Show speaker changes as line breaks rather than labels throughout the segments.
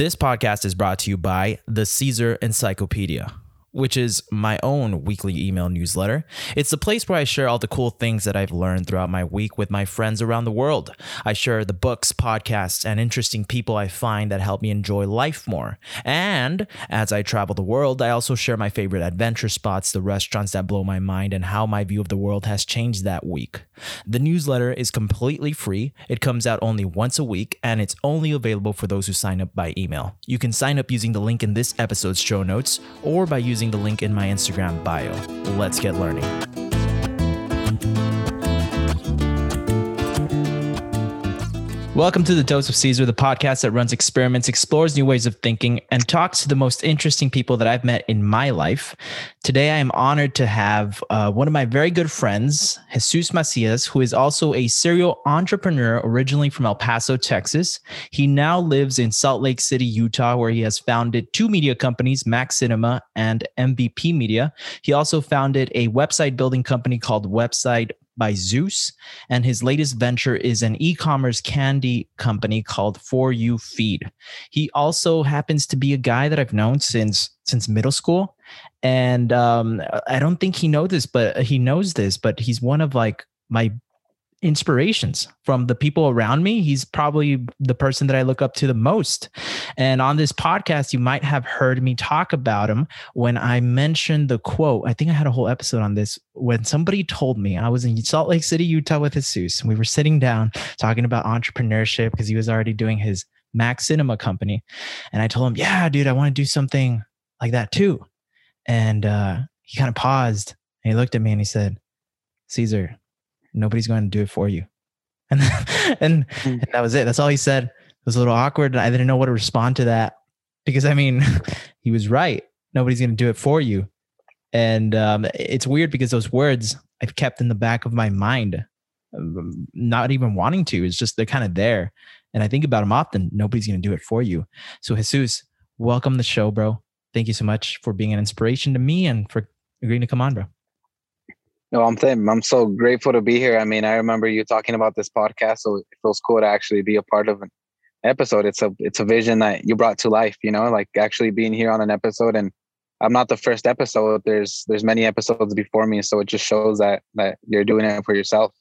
This podcast is brought to you by the Caesar Encyclopedia which is my own weekly email newsletter. It's the place where I share all the cool things that I've learned throughout my week with my friends around the world. I share the books, podcasts, and interesting people I find that help me enjoy life more. And as I travel the world, I also share my favorite adventure spots, the restaurants that blow my mind, and how my view of the world has changed that week. The newsletter is completely free. It comes out only once a week, and it's only available for those who sign up by email. You can sign up using the link in this episode's show notes or by using using the link in my Instagram bio. Let's get learning. Welcome to the Dose of Caesar, the podcast that runs experiments, explores new ways of thinking, and talks to the most interesting people that I've met in my life. Today, I am honored to have uh, one of my very good friends, Jesus Macias, who is also a serial entrepreneur originally from El Paso, Texas. He now lives in Salt Lake City, Utah, where he has founded two media companies, Max Cinema and MVP Media. He also founded a website building company called Website by Zeus. And his latest venture is an e commerce candy company called For You Feed. He also happens to be a guy that I've known since since middle school. And um, I don't think he knows this, but he knows this, but he's one of like my inspirations from the people around me. He's probably the person that I look up to the most. And on this podcast, you might have heard me talk about him when I mentioned the quote. I think I had a whole episode on this when somebody told me I was in Salt Lake City, Utah with Jesus, and we were sitting down talking about entrepreneurship because he was already doing his Max Cinema company. And I told him, Yeah, dude, I want to do something like that too. And uh, he kind of paused and he looked at me and he said, Caesar, nobody's going to do it for you. And and, mm. and that was it. That's all he said. It was a little awkward. And I didn't know what to respond to that because I mean, he was right. Nobody's going to do it for you. And um, it's weird because those words I've kept in the back of my mind, um, not even wanting to. It's just they're kind of there. And I think about them often. Nobody's going to do it for you. So, Jesus, welcome the show, bro. Thank you so much for being an inspiration to me and for agreeing to come on, bro.
No, I'm th- I'm so grateful to be here. I mean, I remember you talking about this podcast, so it feels cool to actually be a part of an episode. It's a it's a vision that you brought to life. You know, like actually being here on an episode, and I'm not the first episode. There's there's many episodes before me, so it just shows that that you're doing it for yourself.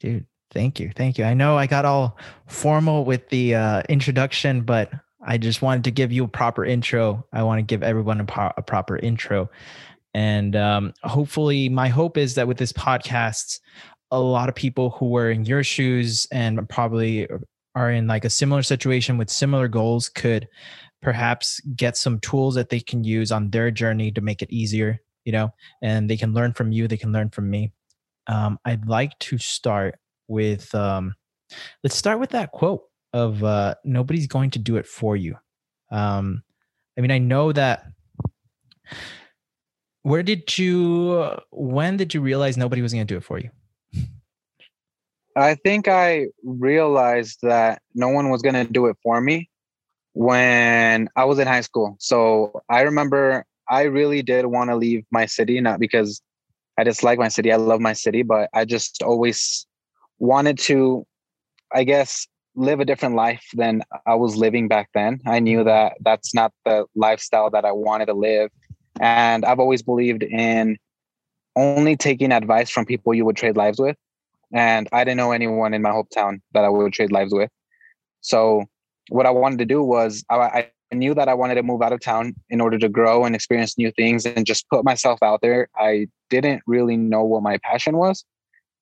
Dude, thank you, thank you. I know I got all formal with the uh, introduction, but I just wanted to give you a proper intro. I want to give everyone a, pro- a proper intro. And um, hopefully, my hope is that with this podcast, a lot of people who were in your shoes and probably are in like a similar situation with similar goals could perhaps get some tools that they can use on their journey to make it easier, you know, and they can learn from you, they can learn from me. Um, I'd like to start with um, let's start with that quote of uh, nobody's going to do it for you. Um, I mean, I know that where did you when did you realize nobody was going to do it for you?
I think i realized that no one was going to do it for me when i was in high school. So i remember i really did want to leave my city not because i dislike my city i love my city but i just always wanted to i guess live a different life than i was living back then. I knew that that's not the lifestyle that i wanted to live and I've always believed in only taking advice from people you would trade lives with. And I didn't know anyone in my hometown that I would trade lives with. So what I wanted to do was I, I knew that I wanted to move out of town in order to grow and experience new things and just put myself out there. I didn't really know what my passion was.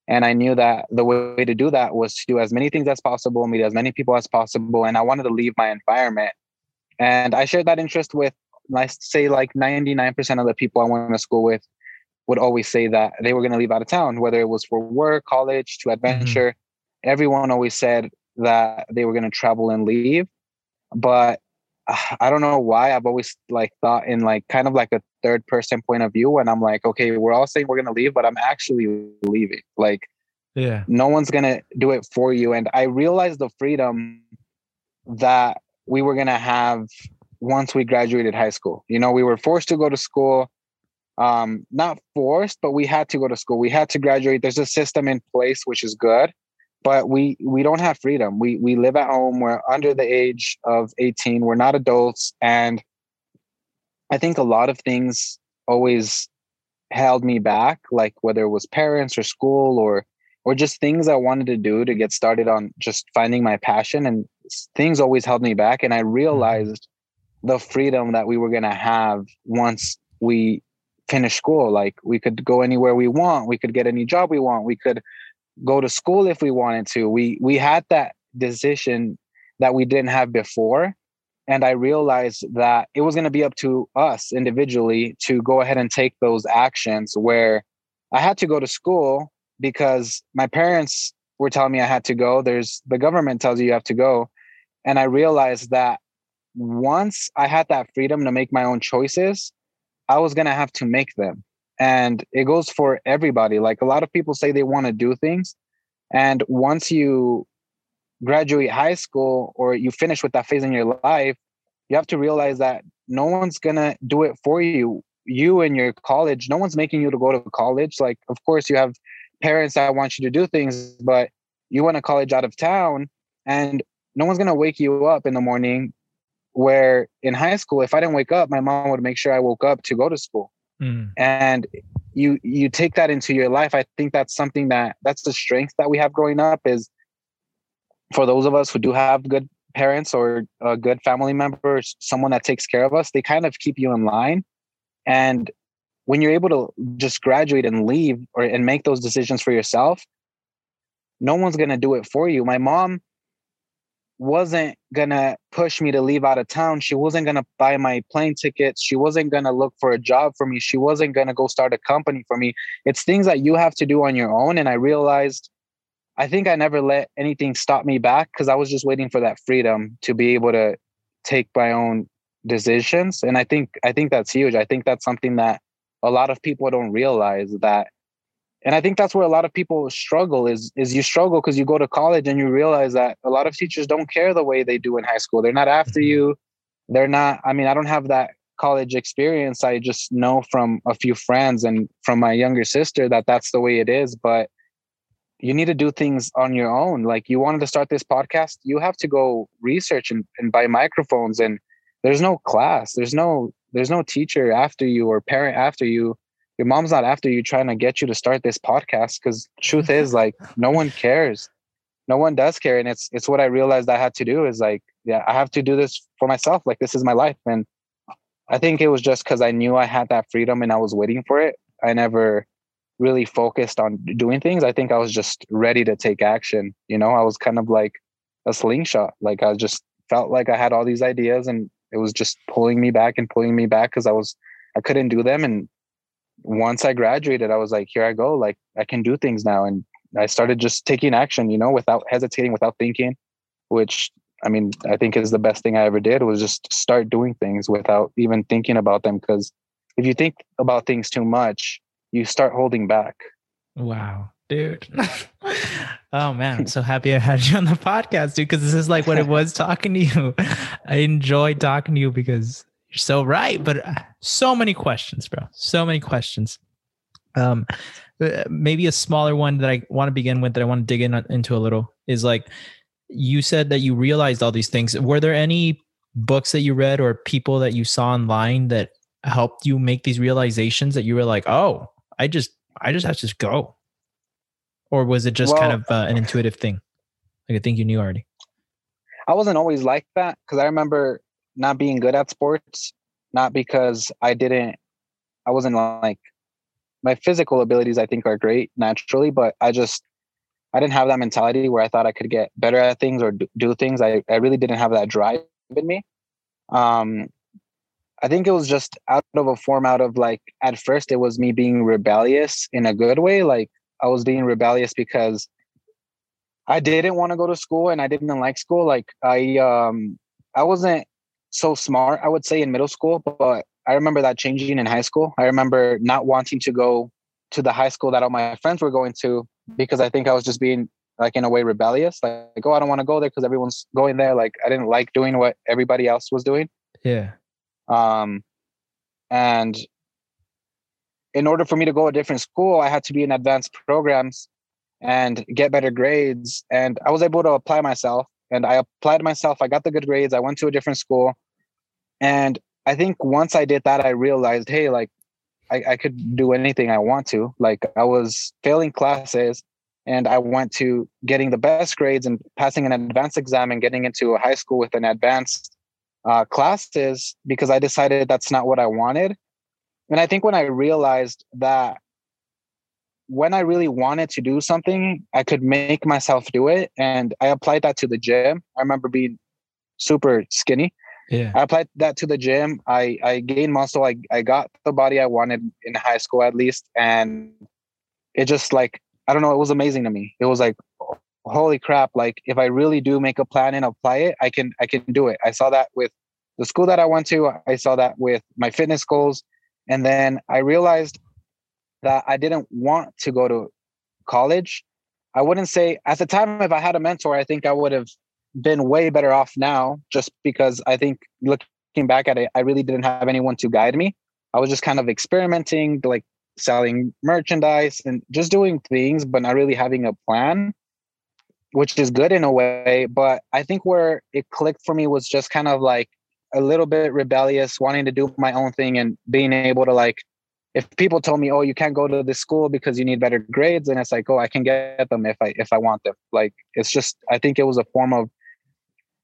And I knew that the way to do that was to do as many things as possible, meet as many people as possible. And I wanted to leave my environment. And I shared that interest with let's say like 99% of the people I went to school with would always say that they were going to leave out of town, whether it was for work, college, to mm-hmm. adventure. Mm-hmm. Everyone always said that they were going to travel and leave. But uh, I don't know why I've always like thought in like kind of like a third person point of view when I'm like, okay, we're all saying we're going to leave, but I'm actually leaving. Like, yeah, no one's going to do it for you. And I realized the freedom that we were going to have once we graduated high school. You know, we were forced to go to school. Um, not forced, but we had to go to school. We had to graduate. There's a system in place which is good. but we we don't have freedom. We we live at home. We're under the age of 18. We're not adults, and I think a lot of things always held me back, like whether it was parents or school or or just things I wanted to do to get started on just finding my passion and things always held me back and I mm-hmm. realized the freedom that we were going to have once we finish school. Like we could go anywhere we want. We could get any job we want. We could go to school if we wanted to. We we had that decision that we didn't have before. And i realized that it was going to be up to us individually to go ahead and take those actions where i had to go to school because my parents were telling me i had to go. There's the government tells you you have to go. And i realized that once i had that freedom to make my own choices i was going to have to make them. And it goes for everybody. Like a lot of people say they want to do things and once you graduate high school or you finish with that phase in your life you have to realize that no one's going to do it for you. You and your college no one's making you to go to college. Like of course you have parents that want you to do things but you went to college out of town and no one's going to wake you up in the morning where in high school if i didn't wake up my mom would make sure i woke up to go to school. Mm. and you you take that into your life. I think that's something that that's the strength that we have growing up is for those of us who do have good parents or a good family members someone that takes care of us they kind of keep you in line. And when you're able to just graduate and leave or and make those decisions for yourself no one's going to do it for you. My mom wasn't gonna push me to leave out of town. She wasn't gonna buy my plane tickets. She wasn't gonna look for a job for me. She wasn't gonna go start a company for me. It's things that you have to do on your own. And I realized I think I never let anything stop me back because I was just waiting for that freedom to be able to take my own decisions. And I think I think that's huge. I think that's something that a lot of people don't realize that and i think that's where a lot of people struggle is is you struggle because you go to college and you realize that a lot of teachers don't care the way they do in high school. They're not after mm-hmm. you. They're not i mean i don't have that college experience. I just know from a few friends and from my younger sister that that's the way it is but you need to do things on your own. Like you wanted to start this podcast you have to go research and, and buy microphones and there's no class. There's no there's no teacher after you or parent after you your mom's not after you trying to get you to start this podcast because truth is like no one cares. No one does care and it's it's what i realized i had to do is like yeah i have to do this for myself like this is my life and i think it was just because i knew i had that freedom and i was waiting for it. I never really focused on doing things. I think i was just ready to take action you know? I was kind of like a slingshot. Like i just felt like i had all these ideas and it was just pulling me back and pulling me back because i was i couldn't do them and once I graduated, I was like, here I go. Like I can do things now. And I started just taking action, you know, without hesitating, without thinking, which I mean, I think is the best thing I ever did was just start doing things without even thinking about them. Cause if you think about things too much, you start holding back.
Wow, dude. oh man, I'm so happy I had you on the podcast, dude, because this is like what it was talking to you. I enjoyed talking to you because you're so right, but uh, so many questions, bro. So many questions. Um, uh, maybe a smaller one that I want to begin with that I want to dig in into a little is like you said that you realized all these things. Were there any books that you read or people that you saw online that helped you make these realizations that you were like, oh, I just I just have to just go, or was it just well, kind of uh, an intuitive thing? Like I think you knew already.
I wasn't always like that because I remember not being good at sports, not because I didn't, I wasn't like, my physical abilities I think are great naturally, but I just, I didn't have that mentality where I thought I could get better at things or do things. I, I really didn't have that drive in me. Um, I think it was just out of a form out of like, at first it was me being rebellious in a good way. Like I was being rebellious because I didn't want to go to school and I didn't like school. Like I, um, I wasn't so smart, I would say, in middle school, but I remember that changing in high school. I remember not wanting to go to the high school that all my friends were going to because I think I was just being like in a way rebellious. Like, oh, I don't want to go there because everyone's going there. Like I didn't like doing what everybody else was doing.
Yeah.
Um and in order for me to go a different school, I had to be in advanced programs. and get better grades. And I was able to apply myself and I applied myself. I got the good grades. I went to a different school. And I think once I did that, I realized, hey, like I, I could do anything I want to. Like I was failing classes and I went to getting the best grades and passing an advanced exam and getting into a high school with an advanced uh, classes because I decided that's not what I wanted. And I think when I realized that when I really wanted to do something, I could make myself do it. And I applied that to the gym. I remember being super skinny.
Yeah.
I applied that to the gym. I, I gained muscle. I, I got the body I wanted in high school at least. And it just like, I don't know, it was amazing to me. It was like, holy crap, like if I really do make a plan and apply it, I can I can do it. I saw that with the school that I went to. I saw that with my fitness goals. And then I realized that I didn't want to go to college. I wouldn't say at the time, if I had a mentor, I think I would have been way better off now just because I think looking back at it, I really didn't have anyone to guide me. I was just kind of experimenting, like selling merchandise and just doing things, but not really having a plan, which is good in a way. But I think where it clicked for me was just kind of like a little bit rebellious, wanting to do my own thing and being able to like if people told me, "Oh, you can't go to this school because you need better grades," and it's like, "Oh, I can get them if I if I want them." Like it's just, I think it was a form of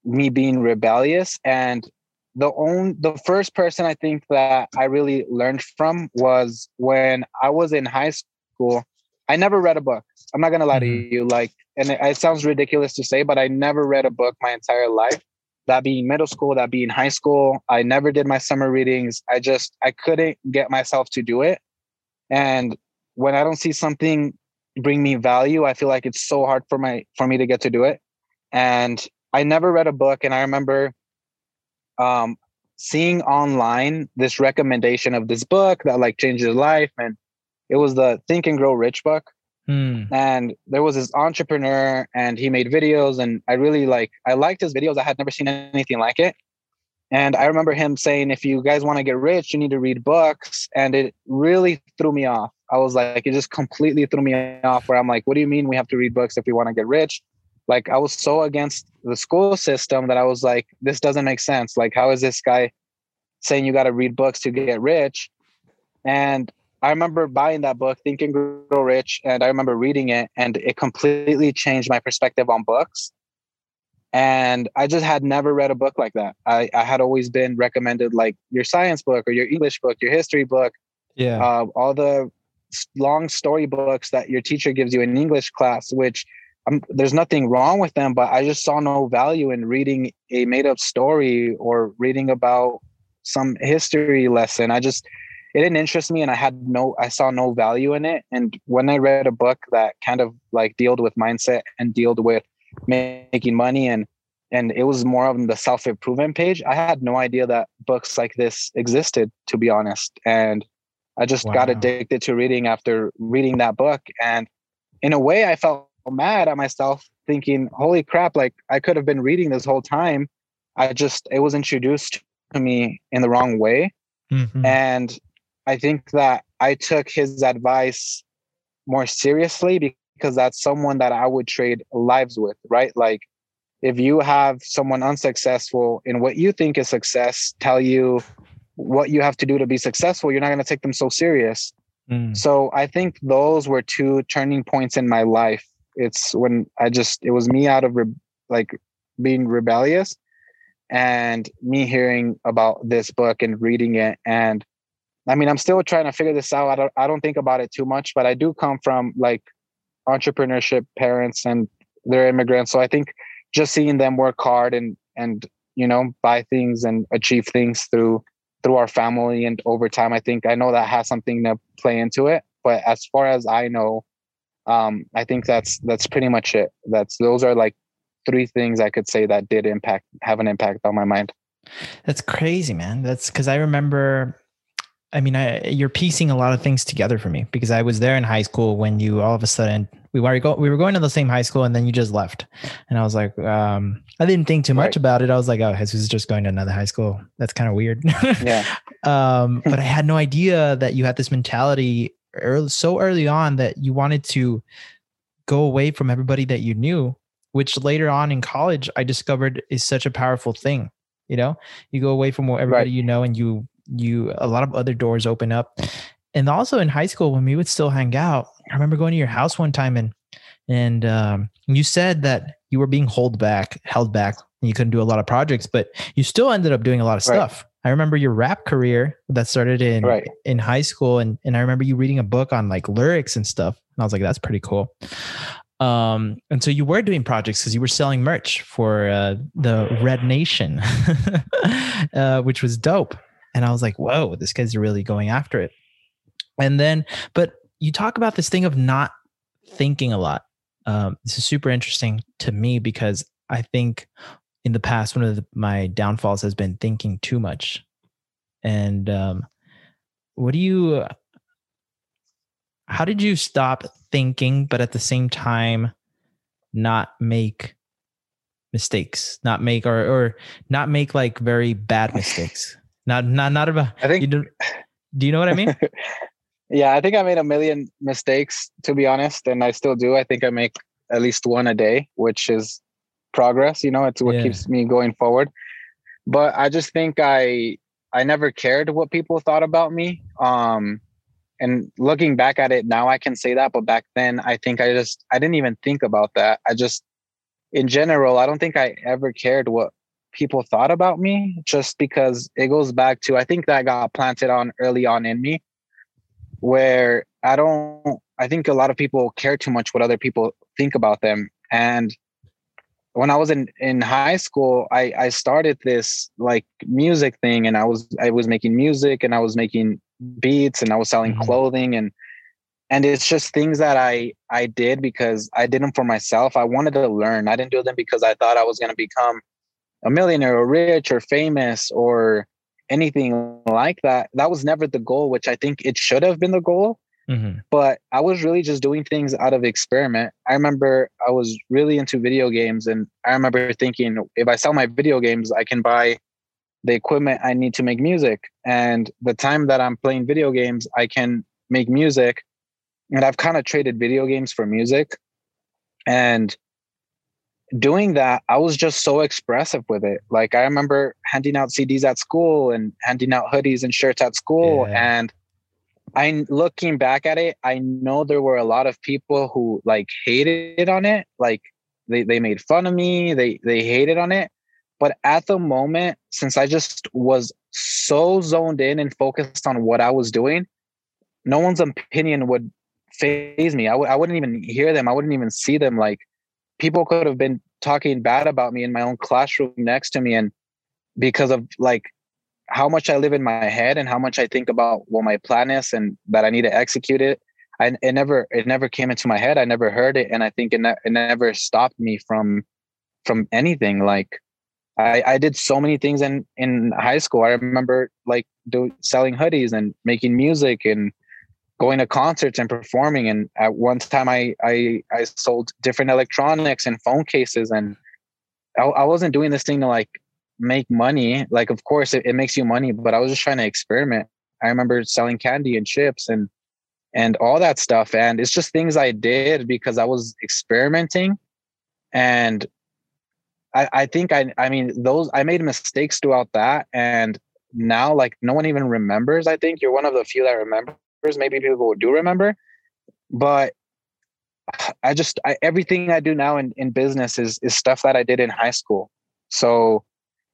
me being rebellious. And the own the first person I think that I really learned from was when I was in high school. I never read a book. I'm not gonna lie mm-hmm. to you. Like, and it, it sounds ridiculous to say, but I never read a book my entire life that being middle school, that being high school. I never did my summer readings. I just I couldn't get myself to do it. And when I don't see something bring me value, I feel like it's so hard for my for me to get to do it. And I never read a book and I remember um seeing online this recommendation of this book that like changed his life and it was the Think and Grow Rich book. Hmm. And there was this entrepreneur and he made videos and I really like I liked his videos. I had never seen anything like it. And I remember him saying, if you guys want to get rich, you need to read books. And it really threw me off. I was like, it just completely threw me off where I'm like, what do you mean we have to read books if we want to get rich? Like I was so against the school system that I was like, this doesn't make sense. Like, how is this guy saying you got to read books to get rich? And I remember buying that book, Think and Grow Rich, and I remember reading it, and it completely changed my perspective on books. And I just had never read a book like that. I, I had always been recommended like your science book or your English book, your history book,
yeah,
uh, all the long story books that your teacher gives you in English class, which um, there's nothing wrong with them, but I just saw no value in reading a made up story or reading about some history lesson. I just it didn't interest me and I had no I saw no value in it. And when I read a book that kind of like dealt with mindset and dealt with making money and and it was more of the self-improvement page, I had no idea that books like this existed, to be honest. And I just wow. got addicted to reading after reading that book. And in a way I felt mad at myself thinking, holy crap, like I could have been reading this whole time. I just it was introduced to me in the wrong way. Mm-hmm. And I think that I took his advice more seriously because that's someone that I would trade lives with, right? Like if you have someone unsuccessful in what you think is success tell you what you have to do to be successful, you're not going to take them so serious. Mm. So I think those were two turning points in my life. It's when I just it was me out of re- like being rebellious and me hearing about this book and reading it and I mean, I'm still trying to figure this out. I don't, I don't think about it too much, but I do come from like entrepreneurship parents and they're immigrants. So I think just seeing them work hard and, and, you know, buy things and achieve things through, through our family and over time, I think I know that has something to play into it. But as far as I know, um, I think that's, that's pretty much it. That's, those are like three things I could say that did impact, have an impact on my mind.
That's crazy, man. That's because I remember I mean, I, you're piecing a lot of things together for me because I was there in high school when you all of a sudden we were go, we were going to the same high school and then you just left, and I was like, um, I didn't think too much right. about it. I was like, oh, Jesus is just going to another high school. That's kind of weird.
yeah.
um, but I had no idea that you had this mentality early, so early on that you wanted to go away from everybody that you knew, which later on in college I discovered is such a powerful thing. You know, you go away from everybody right. you know, and you you a lot of other doors open up. And also in high school, when we would still hang out, I remember going to your house one time and and um, you said that you were being held back, held back, and you couldn't do a lot of projects, but you still ended up doing a lot of stuff. Right. I remember your rap career that started in right. in high school, and and I remember you reading a book on like lyrics and stuff, and I was like, that's pretty cool. Um, and so you were doing projects because you were selling merch for uh, the Red Nation, uh, which was dope. And I was like, whoa, this guy's really going after it. And then, but you talk about this thing of not thinking a lot. Um, this is super interesting to me because I think in the past, one of the, my downfalls has been thinking too much. And um, what do you, how did you stop thinking, but at the same time, not make mistakes, not make, or, or not make like very bad mistakes? Not, not, not about,
I think,
you do, do you know what I mean?
yeah, I think I made a million mistakes to be honest, and I still do. I think I make at least one a day, which is progress you know it's what yeah. keeps me going forward but i just think i i never cared what people thought about me um and looking back at it now i can say that but back then i think i just i didn't even think about that i just in general i don't think i ever cared what people thought about me just because it goes back to i think that got planted on early on in me where i don't i think a lot of people care too much what other people think about them and when I was in in high school, I I started this like music thing, and I was I was making music, and I was making beats, and I was selling mm-hmm. clothing, and and it's just things that I I did because I did them for myself. I wanted to learn. I didn't do them because I thought I was going to become a millionaire or rich or famous or anything like that. That was never the goal, which I think it should have been the goal. Mm-hmm. But I was really just doing things out of experiment. I remember I was really into video games, and I remember thinking if I sell my video games, I can buy the equipment I need to make music. And the time that I'm playing video games, I can make music. And I've kind of traded video games for music. And doing that, I was just so expressive with it. Like I remember handing out CDs at school and handing out hoodies and shirts at school. Yeah. And I looking back at it, I know there were a lot of people who like hated on it. Like they, they made fun of me, they they hated on it. But at the moment, since I just was so zoned in and focused on what I was doing, no one's opinion would phase me. I w- I wouldn't even hear them. I wouldn't even see them. Like people could have been talking bad about me in my own classroom next to me. And because of like how much I live in my head and how much I think about what my plan is and that I need to execute it. I, it never it never came into my head. I never heard it, and I think it, ne- it never stopped me from from anything. Like I, I did so many things in in high school. I remember like do, selling hoodies and making music and going to concerts and performing. And at one time, I I I sold different electronics and phone cases, and I, I wasn't doing this thing to like make money. Like, of course, it, it makes you money, but I was just trying to experiment. I remember selling candy and chips and and all that stuff. And it's just things I did because I was experimenting. And I, I think I I mean those I made mistakes throughout that. And now like no one even remembers. I think you're one of the few that remembers. Maybe people do remember. But I just I, everything I do now in, in business is is stuff that I did in high school. So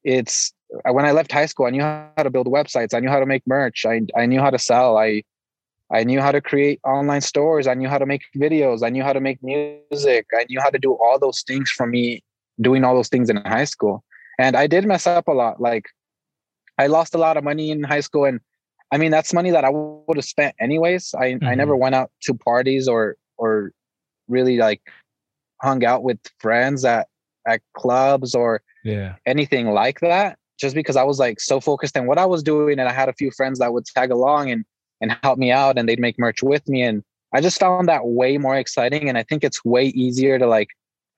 it's when I left high school, I knew how to build websites. I knew how to make merch. I, I knew how to sell. I I knew how to create online stores. I knew how to make videos. I knew how to make music. I knew how to do all those things from me doing all those things in high school. And I did mess up a lot. Like I lost a lot of money in high school. And I mean, that's money that I would have spent anyways. I, mm-hmm. I never went out to parties or, or really like hung out with friends at, at clubs or
yeah
anything like that just because i was like so focused on what i was doing and i had a few friends that would tag along and and help me out and they'd make merch with me and i just found that way more exciting and i think it's way easier to like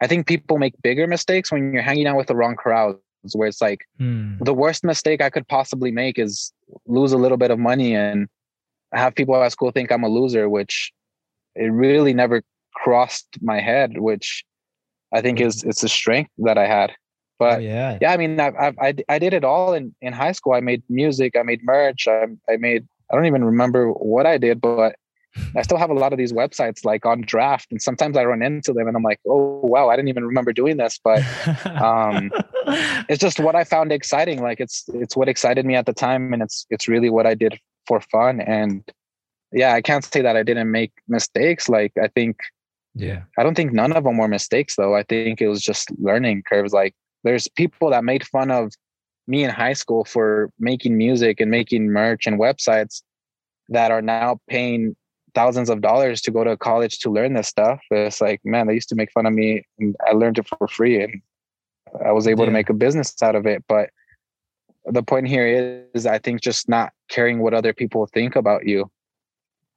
i think people make bigger mistakes when you're hanging out with the wrong where it's like hmm. the worst mistake i could possibly make is lose a little bit of money and have people at school think i'm a loser which it really never crossed my head, which I think is
Mm-hmm.
it's a strength that I had. But
oh, yeah.
yeah, I mean, I, I I I did it all in in high school. I made music, I made merch, I I made I don't even remember what I did, but I still have a lot of these websites like on draft, and sometimes I run into them and I'm like, oh wow, I didn't even remember doing this, but um, it's just what I found exciting. Like it's it's what excited me at the time, and it's it's really what I did for fun. And yeah, I can't say that I didn't make mistakes. Like I think
yeah.
I don't think none of them were mistakes though. I think it was just learning curves. Like there's people that made fun of me in high school for making music and making merch and websites that are now paying thousands of dollars to go to college to learn this stuff. It's like, man, they used to make fun of me and I learned it for free and I was able to make a business out of it. But the point here is I think just not caring what other people think about you.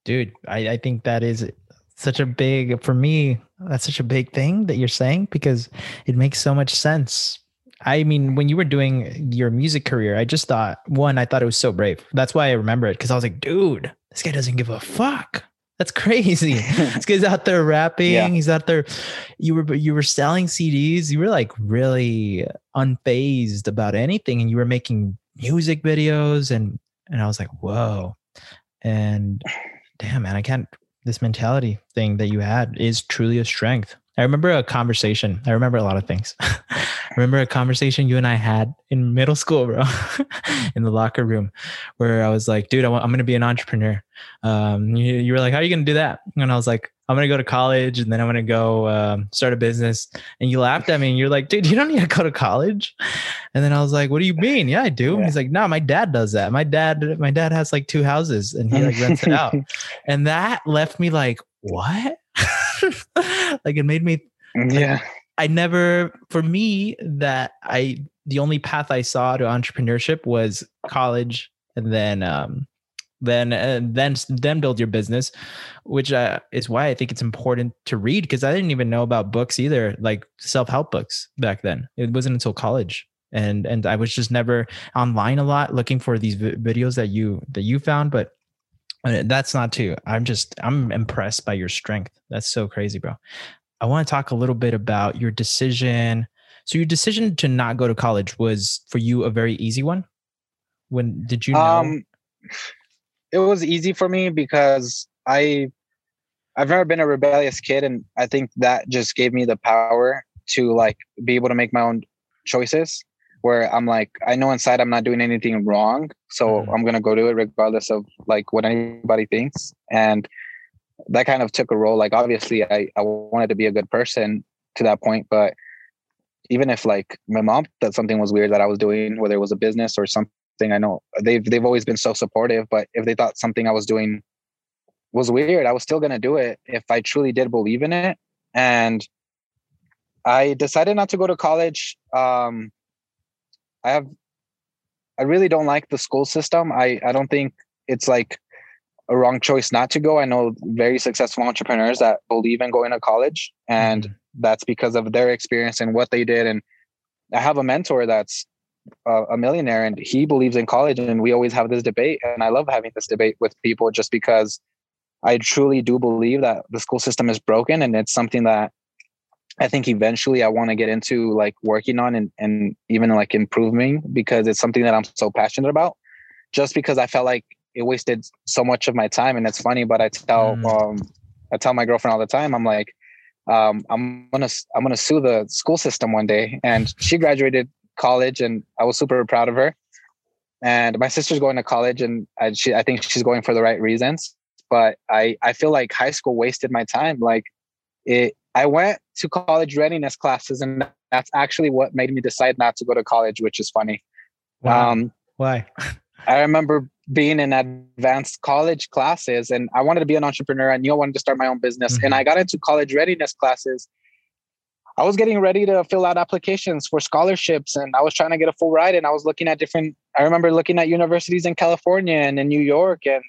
dude I, I think that is such a big for me that's such a big thing that you're saying because it makes so much sense i mean when you were doing your music career i just thought one i thought it was so brave. That's why i remember it because i was like dude this guy doesn't give a fuck. That's crazy. This guy's out there rapping.
Yeah.
he's out there you were you were selling cds you were like really unfazed about anything and you were making music videos and and i was like whoa. And damn man i can't this mentality thing that you had is truly a strength i remember a conversation. I remember a lot of things. I remember a conversation you and i had in middle school bro in the locker room where i was like dude I want, i'm going to be an entrepreneur. Um, you, you were like how are you going to do that? And i was like i'm going to go to college and then i'm going to go um, start a business. And you laughed at me and you're like dude you don't need to go to college. And then i was like what do you mean? Yeah i do. And he's like no my dad does that. My dad my dad has like two houses and he like rents it out. And that left me like what like it made me
yeah.
i never for me that i the only path i saw to entrepreneurship was college and then um then uh, then then build your business which uh, is why i think it's important to read because i didn't even know about books either like self-help books back then it wasn't until college and and i was just never online a lot looking for these vi- videos that you that you found but that's not too i'm just i'm impressed by your strength. That's so crazy bro. I want to talk a little bit about your decision. So your decision to not go to college was for you a very easy one? When did you know?
Um, it was easy for me because I, I've never been a rebellious kid, and I think that just gave me the power to like be able to make my own choices. Where I'm like, I know inside I'm not doing anything wrong, so
Mhm.
I'm gonna go do it regardless of like what anybody thinks. And that kind of took a role. Like obviously, I I wanted to be a good person to that point, but even if like my mom thought something was weird that I was doing, whether it was a business or something. I know they've they've always been so supportive, but if they thought something I was doing was weird, I was still gonna do it if I truly did believe in it. And I decided not to go to college. Um, I have I really don't like the school system. I I don't think it's like a wrong choice not to go. I know very successful entrepreneurs that believe in going to college, and
Mhm.
that's because of their experience and what they did. And I have a mentor that's a millionaire and he believes in college and we always have this debate and i love having this debate with people just because i truly do believe that the school system is broken and it's something that i think eventually i want to get into like working on and, and even like improving because it's something that i'm so passionate about just because i felt like it wasted so much of my time and it's funny but i tell
Mm.
um i tell my girlfriend all the time i'm like um, I'm gonna I'm gonna sue the school system one day. And she graduated college, and I was super proud of her. And my sister's going to college, and I, she I think she's going for the right reasons. But I I feel like high school wasted my time. Like it, I went to college readiness classes, and that's actually what made me decide not to go to college, which is funny.
Wow.
Um,
why
I remember being in advanced college classes and I wanted to be an entrepreneur. I knew I wanted to start my own business. And
Mhm.
I got into college readiness classes. I was getting ready to fill out applications for scholarships and I was trying to get a full ride. And I was looking at different, I remember looking at universities in California and in New York. And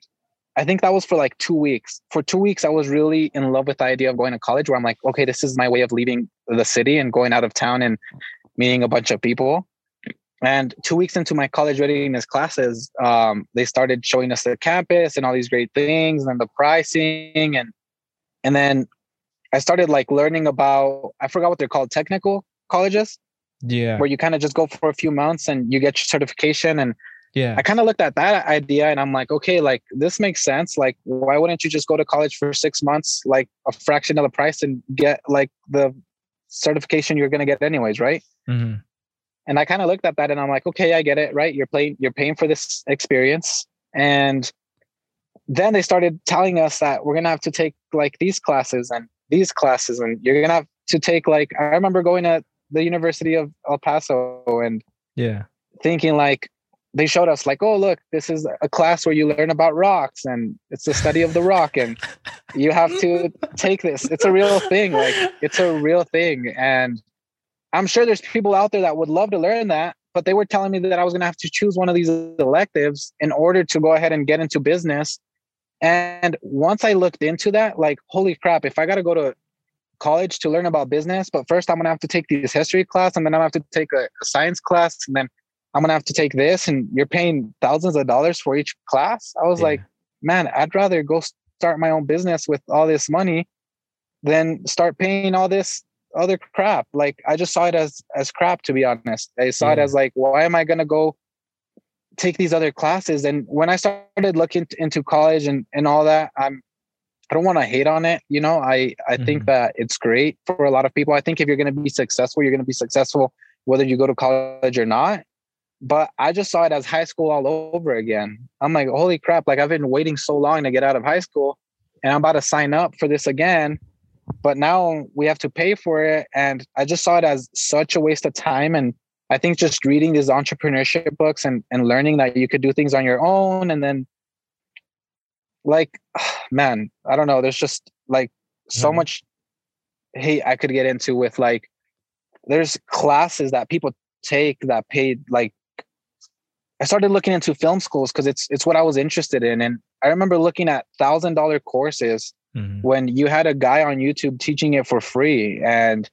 I think that was for like two weeks. For two weeks, I was really in love with the idea of going to college where I'm like, okay, this is my way of leaving the city and going out of town and meeting a bunch of people. And two weeks into my college readiness classes, um, they started showing us the campus and all these great things and the pricing and and then I started like learning about I forgot what they're called, technical colleges.
Yeah.
Where you kind of just go for a few months and you get your certification and
yeah.
I kind of looked at that idea and I'm like, okay, like this makes sense. Like, why wouldn't you just go to college for six months, like a fraction of the price and get like the certification you're going to get anyways, right?
Mm-hmm.
And I kind of looked at that and I'm like, okay, I get it, right? You're paying, you're paying for this experience. And then they started telling us that we're going to have to take like these classes and these classes and you're going to have to take like, I remember going to the University of El Paso and
yeah,
thinking like, they showed us like, oh, look, this is a class where you learn about rocks and it's the study of the rock and you have to take this. It's a real thing. Like it's a real thing. And I'm sure there's people out there that would love to learn that, but they were telling me that I was to have to choose one of these electives in order to go ahead and get into business. And once I looked into that, like, holy crap, if I got to go to college to learn about business, but first I'm to have to take this history class and then I'm to have to take a, a science class and then I'm gonna have to take this, and you're paying thousands of dollars for each class. I was yeah. like, man, I'd rather go start my own business with all this money than start paying all this other crap. Like I just saw it as as crap, to be honest. I saw yeah. it as like, why am I gonna go take these other classes? And when I started looking into college and and all that, I'm I don't want to hate on it. You know, I I mm-hmm. think that it's great for a lot of people. I think if you're to be successful, you're to be successful whether you go to college or not but I just saw it as high school all over again. I'm like, holy crap, like I've been waiting so long to get out of high school and I'm about to sign up for this again. But now we have to pay for it. And I just saw it as such a waste of time. And I think just reading these entrepreneurship books and, and learning that you could do things on your own and then like man, I don't know. There's just like so mm-hmm. much hate I could get into with like there's classes that people take that paid like I started looking into film schools because it's it's what I was interested in. And I remember looking at thousand dollar courses mm-hmm. when you had a guy on YouTube teaching it for free. And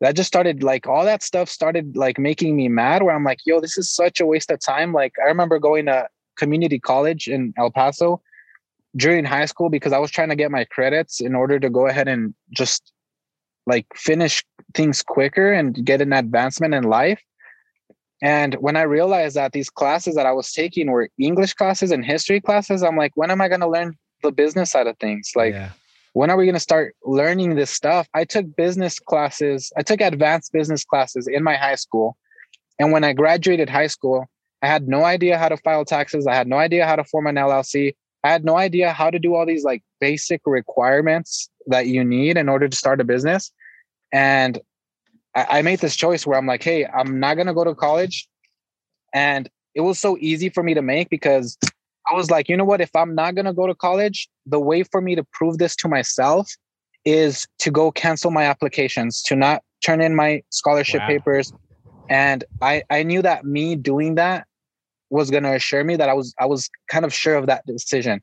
that just started like all that stuff started like making me mad where I'm like, yo, this is such a waste of time. Like I remember going to community college in El Paso during high school because I was trying to get my credits in order to go ahead and just like finish things quicker and get an advancement in life. And when I realized that these classes that I was taking were English classes and history classes, I'm like, when am I going to learn the business side of things? Like, yeah. when are we going to start learning this stuff? I took business classes, I took advanced business classes in my high school. And when I graduated high school, I had no idea how to file taxes. I had no idea how to form an LLC. I had no idea how to do all these like basic requirements that you need in order to start a business. And I, I made this choice where I'm like, hey, I'm not gonna go to college. And it was so easy for me to make because I was like, you know what? If I'm not gonna go to college, the way for me to prove this to myself is to go cancel my applications, to not turn in my scholarship wow. papers. And I, I knew that me doing that was gonna assure me that I was I was kind of sure of that decision.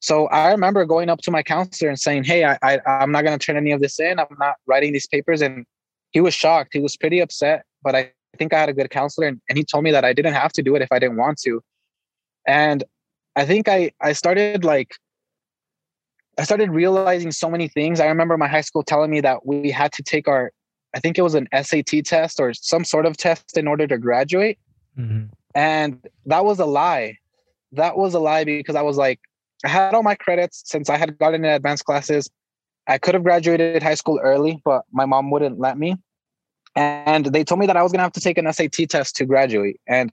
So I remember going up to my counselor and saying, "Hey, I, I I'm not gonna turn any of this in. I'm not writing these papers, and he was shocked. He was pretty upset, but I think I had a good counselor and, and he told me that I didn't have to do it if I didn't want to. And I think I I started like I started realizing so many things. I remember my high school telling me that we had to take our I think it was an SAT test or some sort of test in order to graduate. Mm-hmm. And that was a lie. That was a lie because I was like, I had all my credits since I had gotten in advanced classes. I could have graduated high school early, but my mom wouldn't let me. And they told me that I was going to have to take an SAT test to graduate. And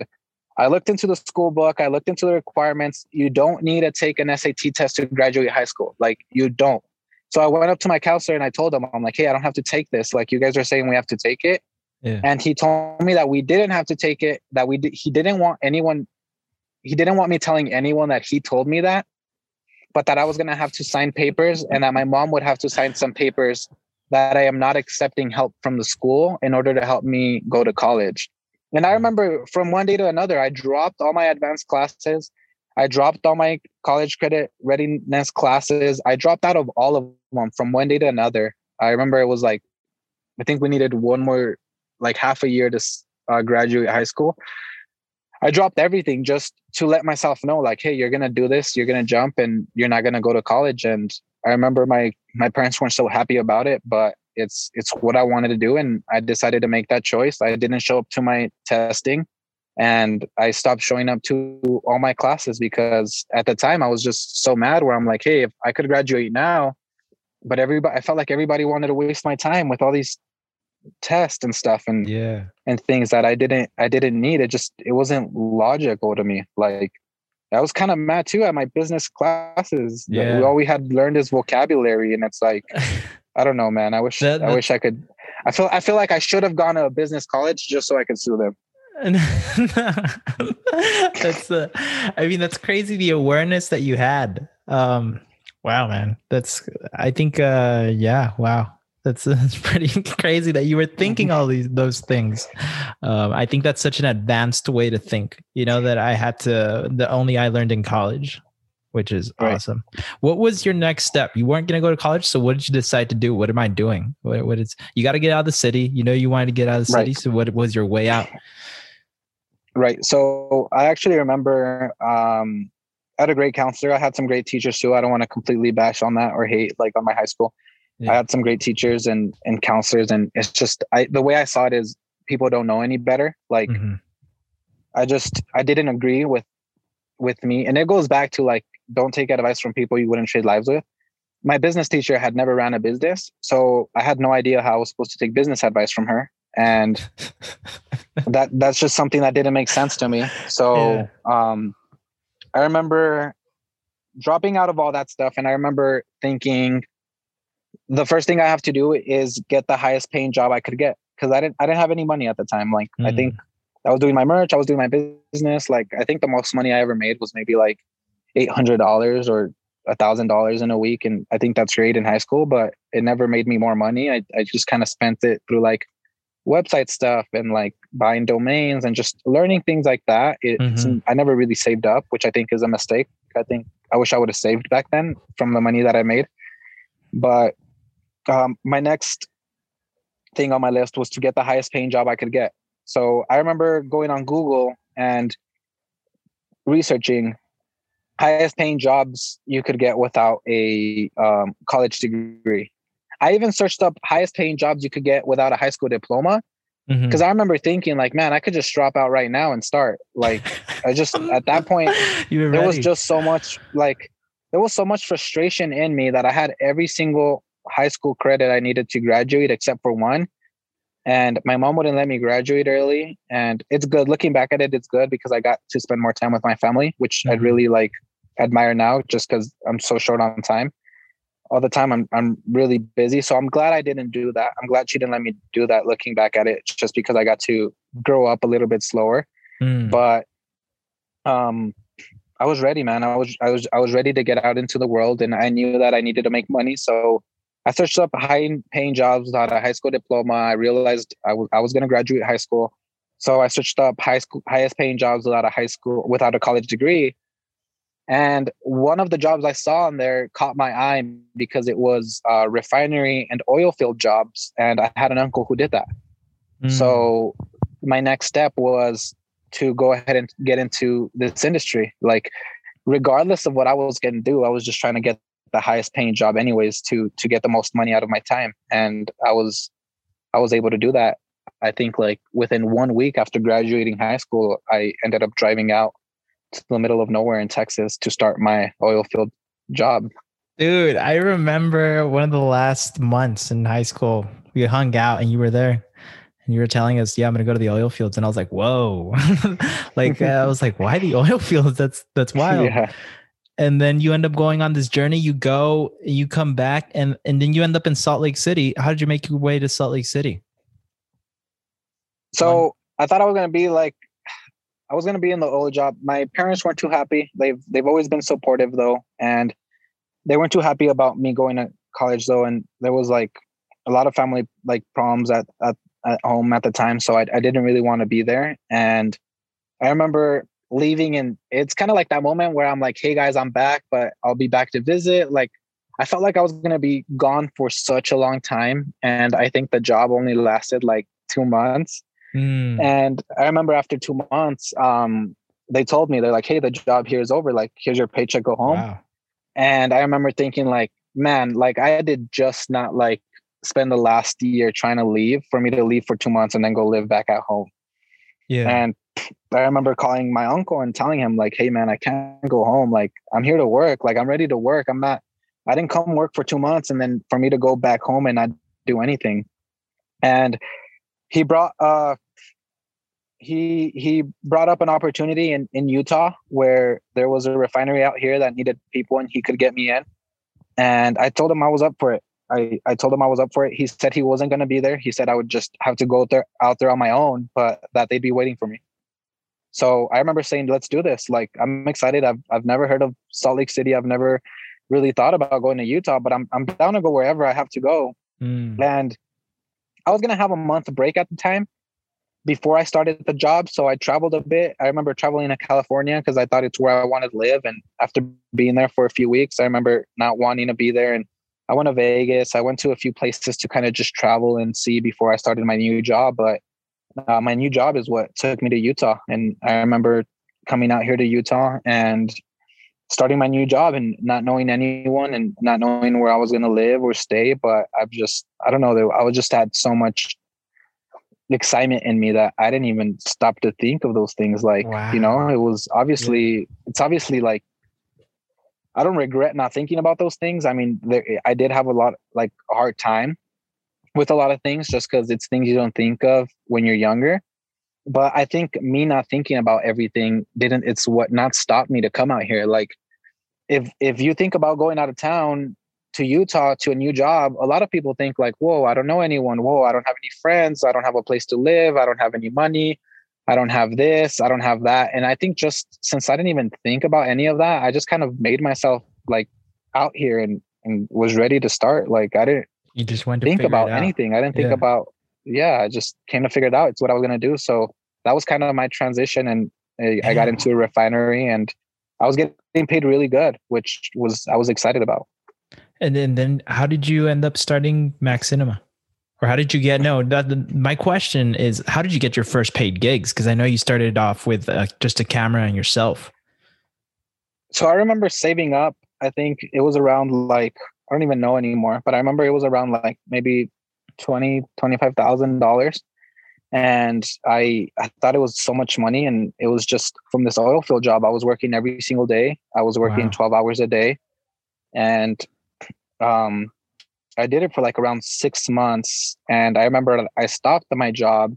I looked into the school book, I looked into the requirements. You don't need to take an SAT test to graduate high school. Like, you don't. So I went up to my counselor and I told him, I'm like, hey, I don't have to take this. Like, you guys are saying we have to take it. Yeah. And he told me that we didn't have to take it, that we did, he didn't want anyone, he didn't want me telling anyone that he told me that but that I was going to have to sign papers and that my mom would have to sign some papers that I am not accepting help from the school in order to help me go to college. And I remember from one day to another, I dropped all my advanced classes. I dropped all my college credit readiness classes. I dropped out of all of them from one day to another. I remember it was like, I think we needed one more, like half a year to uh, graduate high school. I dropped everything just to let myself know, like, hey, you're gonna do this, you're gonna jump, and you're not gonna go to college. And I remember my my parents weren't so happy about it, but it's it's what I wanted to do, and I decided to make that choice. I didn't show up to my testing, and I stopped showing up to all my classes because at the time I was just so mad. Where I'm like, hey, if I could graduate now, but everybody, I felt like everybody wanted to waste my time with all these tests and stuff, and
yeah,
and things that I didn't I didn't need. It just it wasn't logical to me. Like I was kind of mad too at my business classes.
Yeah.
all we had learned is vocabulary, and it's like, I don't know, man. I wish
That-
I wish I could. I feel I feel like I should have gone to a business college just so I could sue them.
that's the i mean that's crazy the awareness that you had um wow man that's i think uh yeah wow that's, that's pretty crazy that you were thinking all these those things um i think that's such an advanced way to think you know that i had to the only i learned in college which is
Right.
awesome what was your next step you weren't going to go to college so what did you decide to do what am i doing what, what is you got to get out of the city you know you wanted to get out of the
Right.
city so what was your way out
Right. So I actually remember um, I had a great counselor. I had some great teachers too. I don't want to completely bash on that or hate like on my high school.
Yeah.
I had some great teachers and and counselors, and it's just I the way I saw it is people don't know any better. Like
Mhm.
I just I didn't agree with with me, and it goes back to like don't take advice from people you wouldn't trade lives with. My business teacher had never ran a business, so I had no idea how I was supposed to take business advice from her, and that that's just something that didn't make sense to me. So um, I remember dropping out of all that stuff, and I remember thinking the first thing I have to do is get the highest paying job I could get because I didn't I didn't have any money at the time. Like I
Mm.
think I was doing my merch, I was doing my business. Like I think the most money I ever made was maybe like eight hundred dollars or a thousand dollars in a week, and I think that's great in high school. But it never made me more money. I I just kind of spent it through like website stuff and like buying domains and just learning things like that. It, it's-
Mhm.
I never really saved up, which I think is a mistake. I think I wish I would have saved back then from the money that I made. But um, my next thing on my list was to get the highest paying job I could get. So I remember going on Google and researching highest paying jobs you could get without a um, college degree. I even searched up highest paying jobs you could get without a high school diploma because I remember thinking like, man, I could just drop out right now and start. Like I just at that point there was just so much like there was so much frustration in me that I had every single high school credit I needed to graduate except for one. And my mom wouldn't let me graduate early. And it's good looking back at it, it's good because I got to spend more time with my family, which I
Mhm.
really like admire now just because I'm so short on time. All the time I'm I'm really busy. So I'm glad I didn't do that. I'm glad she didn't let me do that looking back at it, just because I got to grow up a little bit slower
Mm.
but um i was ready man i was i was i was ready to get out into the world and i knew that i needed to make money so i searched up high paying jobs without a high school diploma i realized i was i was going to graduate high school so i searched up high school highest paying jobs without a high school without a college degree and one of the jobs i saw on there caught my eye because it was uh, refinery and oil field jobs and i had an uncle who did that
Mm.
so my next step was to go ahead and get into this industry. Like, regardless of what I was going to do, I was just trying to get the highest paying job, anyways, to to get the most money out of my time. And I was, I was able to do that. I think like within one week after graduating high school, I ended up driving out to the middle of nowhere in Texas to start my oil field job.
Dude, I remember one of the last months in high school, we hung out and you were there and you were telling us, yeah, I'm going to go to the oil fields. And I was like, whoa, like, uh, I was like, why the oil fields? That's, that's wild.
Yeah.
And then you end up going on this journey. You go, you come back and, and then you end up in Salt Lake City. How did you make your way to Salt Lake City?
So I thought I was gonna be like, I was gonna be in the old job. My parents weren't too happy. They've they've always been supportive though, and they weren't too happy about me going to college though. And there was like a lot of family like problems at at, at home at the time, so I I didn't really want to be there. And I remember leaving, and it's kind of like that moment where I'm like, "Hey guys, I'm back, but I'll be back to visit." Like. I felt like I was gonna be gone for such a long time, and I think the job only lasted like two months.
Mm,
And I remember after two months, um, they told me they're like, "Hey, the job here is over. Like, here's your paycheck. Go home."
wow.
And I remember thinking, like, man, like I did just not like spend the last year trying to leave for me to leave for two months and then go live back at home.
Yeah.
And I remember calling my uncle and telling him, like, hey man, I can't go home. Like, I'm here to work. Like, I'm ready to work. I'm not, I didn't come work for two months and then for me to go back home and not do anything. And he brought uh he he brought up an opportunity in, in Utah where there was a refinery out here that needed people and he could get me in. And I told him I was up for it. I, I told him I was up for it. He said he wasn't going to be there. He said I would just have to go there out there on my own, but that they'd be waiting for me. So I remember saying, "Let's do this." Like I'm excited. I've I've never heard of Salt Lake City. I've never really thought about going to Utah, but I'm I'm down to go wherever I have to go.
Mm.
And I was gonna have a month break at the time before I started the job. So I traveled a bit. I remember traveling to California because I thought it's where I wanted to live. And after being there for a few weeks, I remember not wanting to be there. And I went to Vegas. I went to a few places to kind of just travel and see before I started my new job. But uh, my new job is what took me to Utah. And I remember coming out here to Utah and starting my new job and not knowing anyone and not knowing where I was going to live or stay. But I've just, I don't know, I was just had so much excitement in me that I didn't even stop to think of those things. Like,
Wow.
you know, it was obviously,
Yeah.
it's obviously like, I don't regret not thinking about those things. I mean, there, eh, I did have a lot, like a hard time with a lot of things just because it's things you don't think of when you're younger. But I think me not thinking about everything didn't, it's what not stopped me to come out here. Like, if if you think about going out of town to Utah to a new job, a lot of people think like, whoa, I don't know anyone. Whoa, I don't have any friends. I don't have a place to live. I don't have any money. I don't have this. I don't have that. And I think just since I didn't even think about any of that, I just kind of made myself like out here and, and was ready to start. Like I didn't
You just went to
think about anything. I didn't think
Yeah.
about, yeah, I just came to figure it out. It's what I was going to do. So that was kind of my transition. And I, I got into a refinery and I was getting paid really good, which was, I was excited about.
And then, then how did you end up starting Max Cinema? Or how did you get? No, that, my question is, how did you get your first paid gigs? Because I know you started off with uh, just a camera and yourself.
so I remember saving up. I think it was around like I don't even know anymore, but I remember it was around like maybe twenty twenty five thousand dollars, and I I thought it was so much money, and it was just from this oil field job. I was working every single day. I was working
Wow.
twelve hours a day, and um, I did it for like around six months. And I remember I stopped my job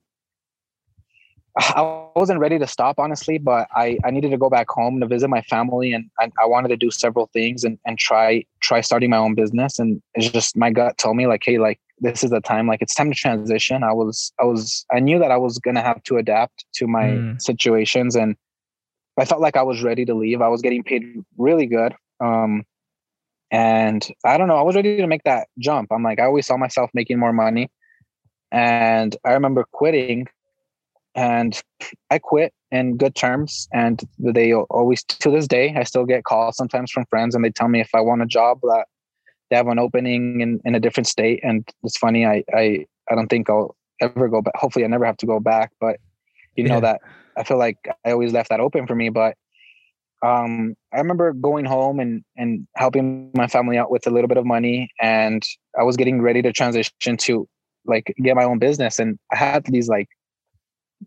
I wasn't ready to stop, honestly, but I, I needed to go back home to visit my family and I, I wanted to do several things and, and try try starting my own business. And it's just my gut told me like, hey, like this is the time, like it's time to transition. I was I was I knew that I was gonna have to adapt to my
Mm.
situations and I felt like I was ready to leave. I was getting paid really good. Um and I don't know, I was ready to make that jump. I'm like, I always saw myself making more money. And I remember quitting and I quit in good terms. And they always, to this day, I still get calls sometimes from friends, and they tell me if I want a job that they have an opening in, in a different state. And it's funny, I I I don't think I'll ever go back. Hopefully, I never have to go back. But you know
Yeah.
that I feel like I always left that open for me. But um, I remember going home and and helping my family out with a little bit of money, and I was getting ready to transition to like get my own business, and I had these like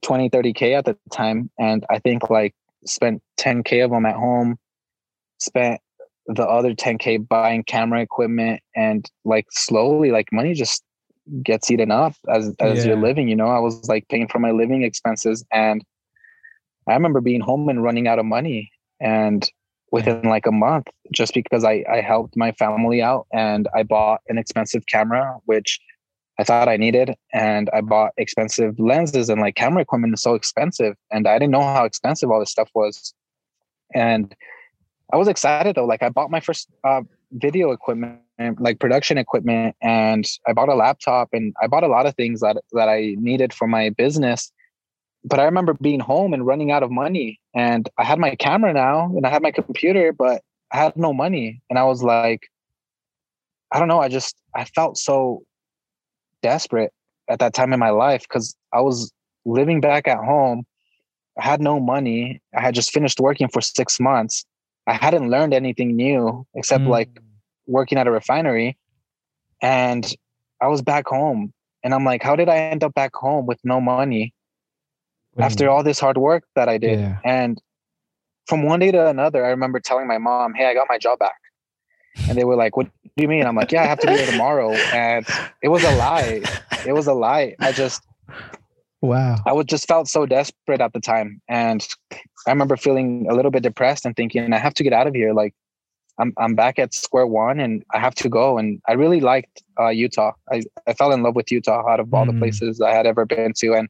20 30k at the time and i think like spent 10k of them at home spent the other 10k buying camera equipment and like slowly like money just gets eaten up as as you're living you know? I was like paying for my living expenses and i remember being home and running out of money and within like a month just because i i helped my family out and i bought an expensive camera which I thought I needed, and I bought expensive lenses and like camera equipment is so expensive, and I didn't know how expensive all this stuff was. And I was excited though. Like I bought my first uh, video equipment, like production equipment, and I bought a laptop, and I bought a lot of things that that I needed for my business. But I remember being home and running out of money, and I had my camera now, and I had my computer, but I had no money, and I was like, I don't know. I just I felt so desperate at that time in my life because I was living back at home. I had no money. I had just finished working for six months. I hadn't learned anything new except
Mm.
like working at a refinery and I was back home. And I'm like, how did I end up back home with no money after all this hard work that I did?
Yeah.
And from one day to another, I remember telling my mom, Hey, I got my job back. And they were like, What do you mean? I'm like, Yeah, I have to be there tomorrow. And it was a lie. It was a lie. I just
Wow.
I was just felt so desperate at the time. And I remember feeling a little bit depressed and thinking, I have to get out of here. Like I'm I'm back at square one and I have to go. And I really liked uh, Utah. I, I fell in love with Utah out of all
Mm.
the places I had ever been to. And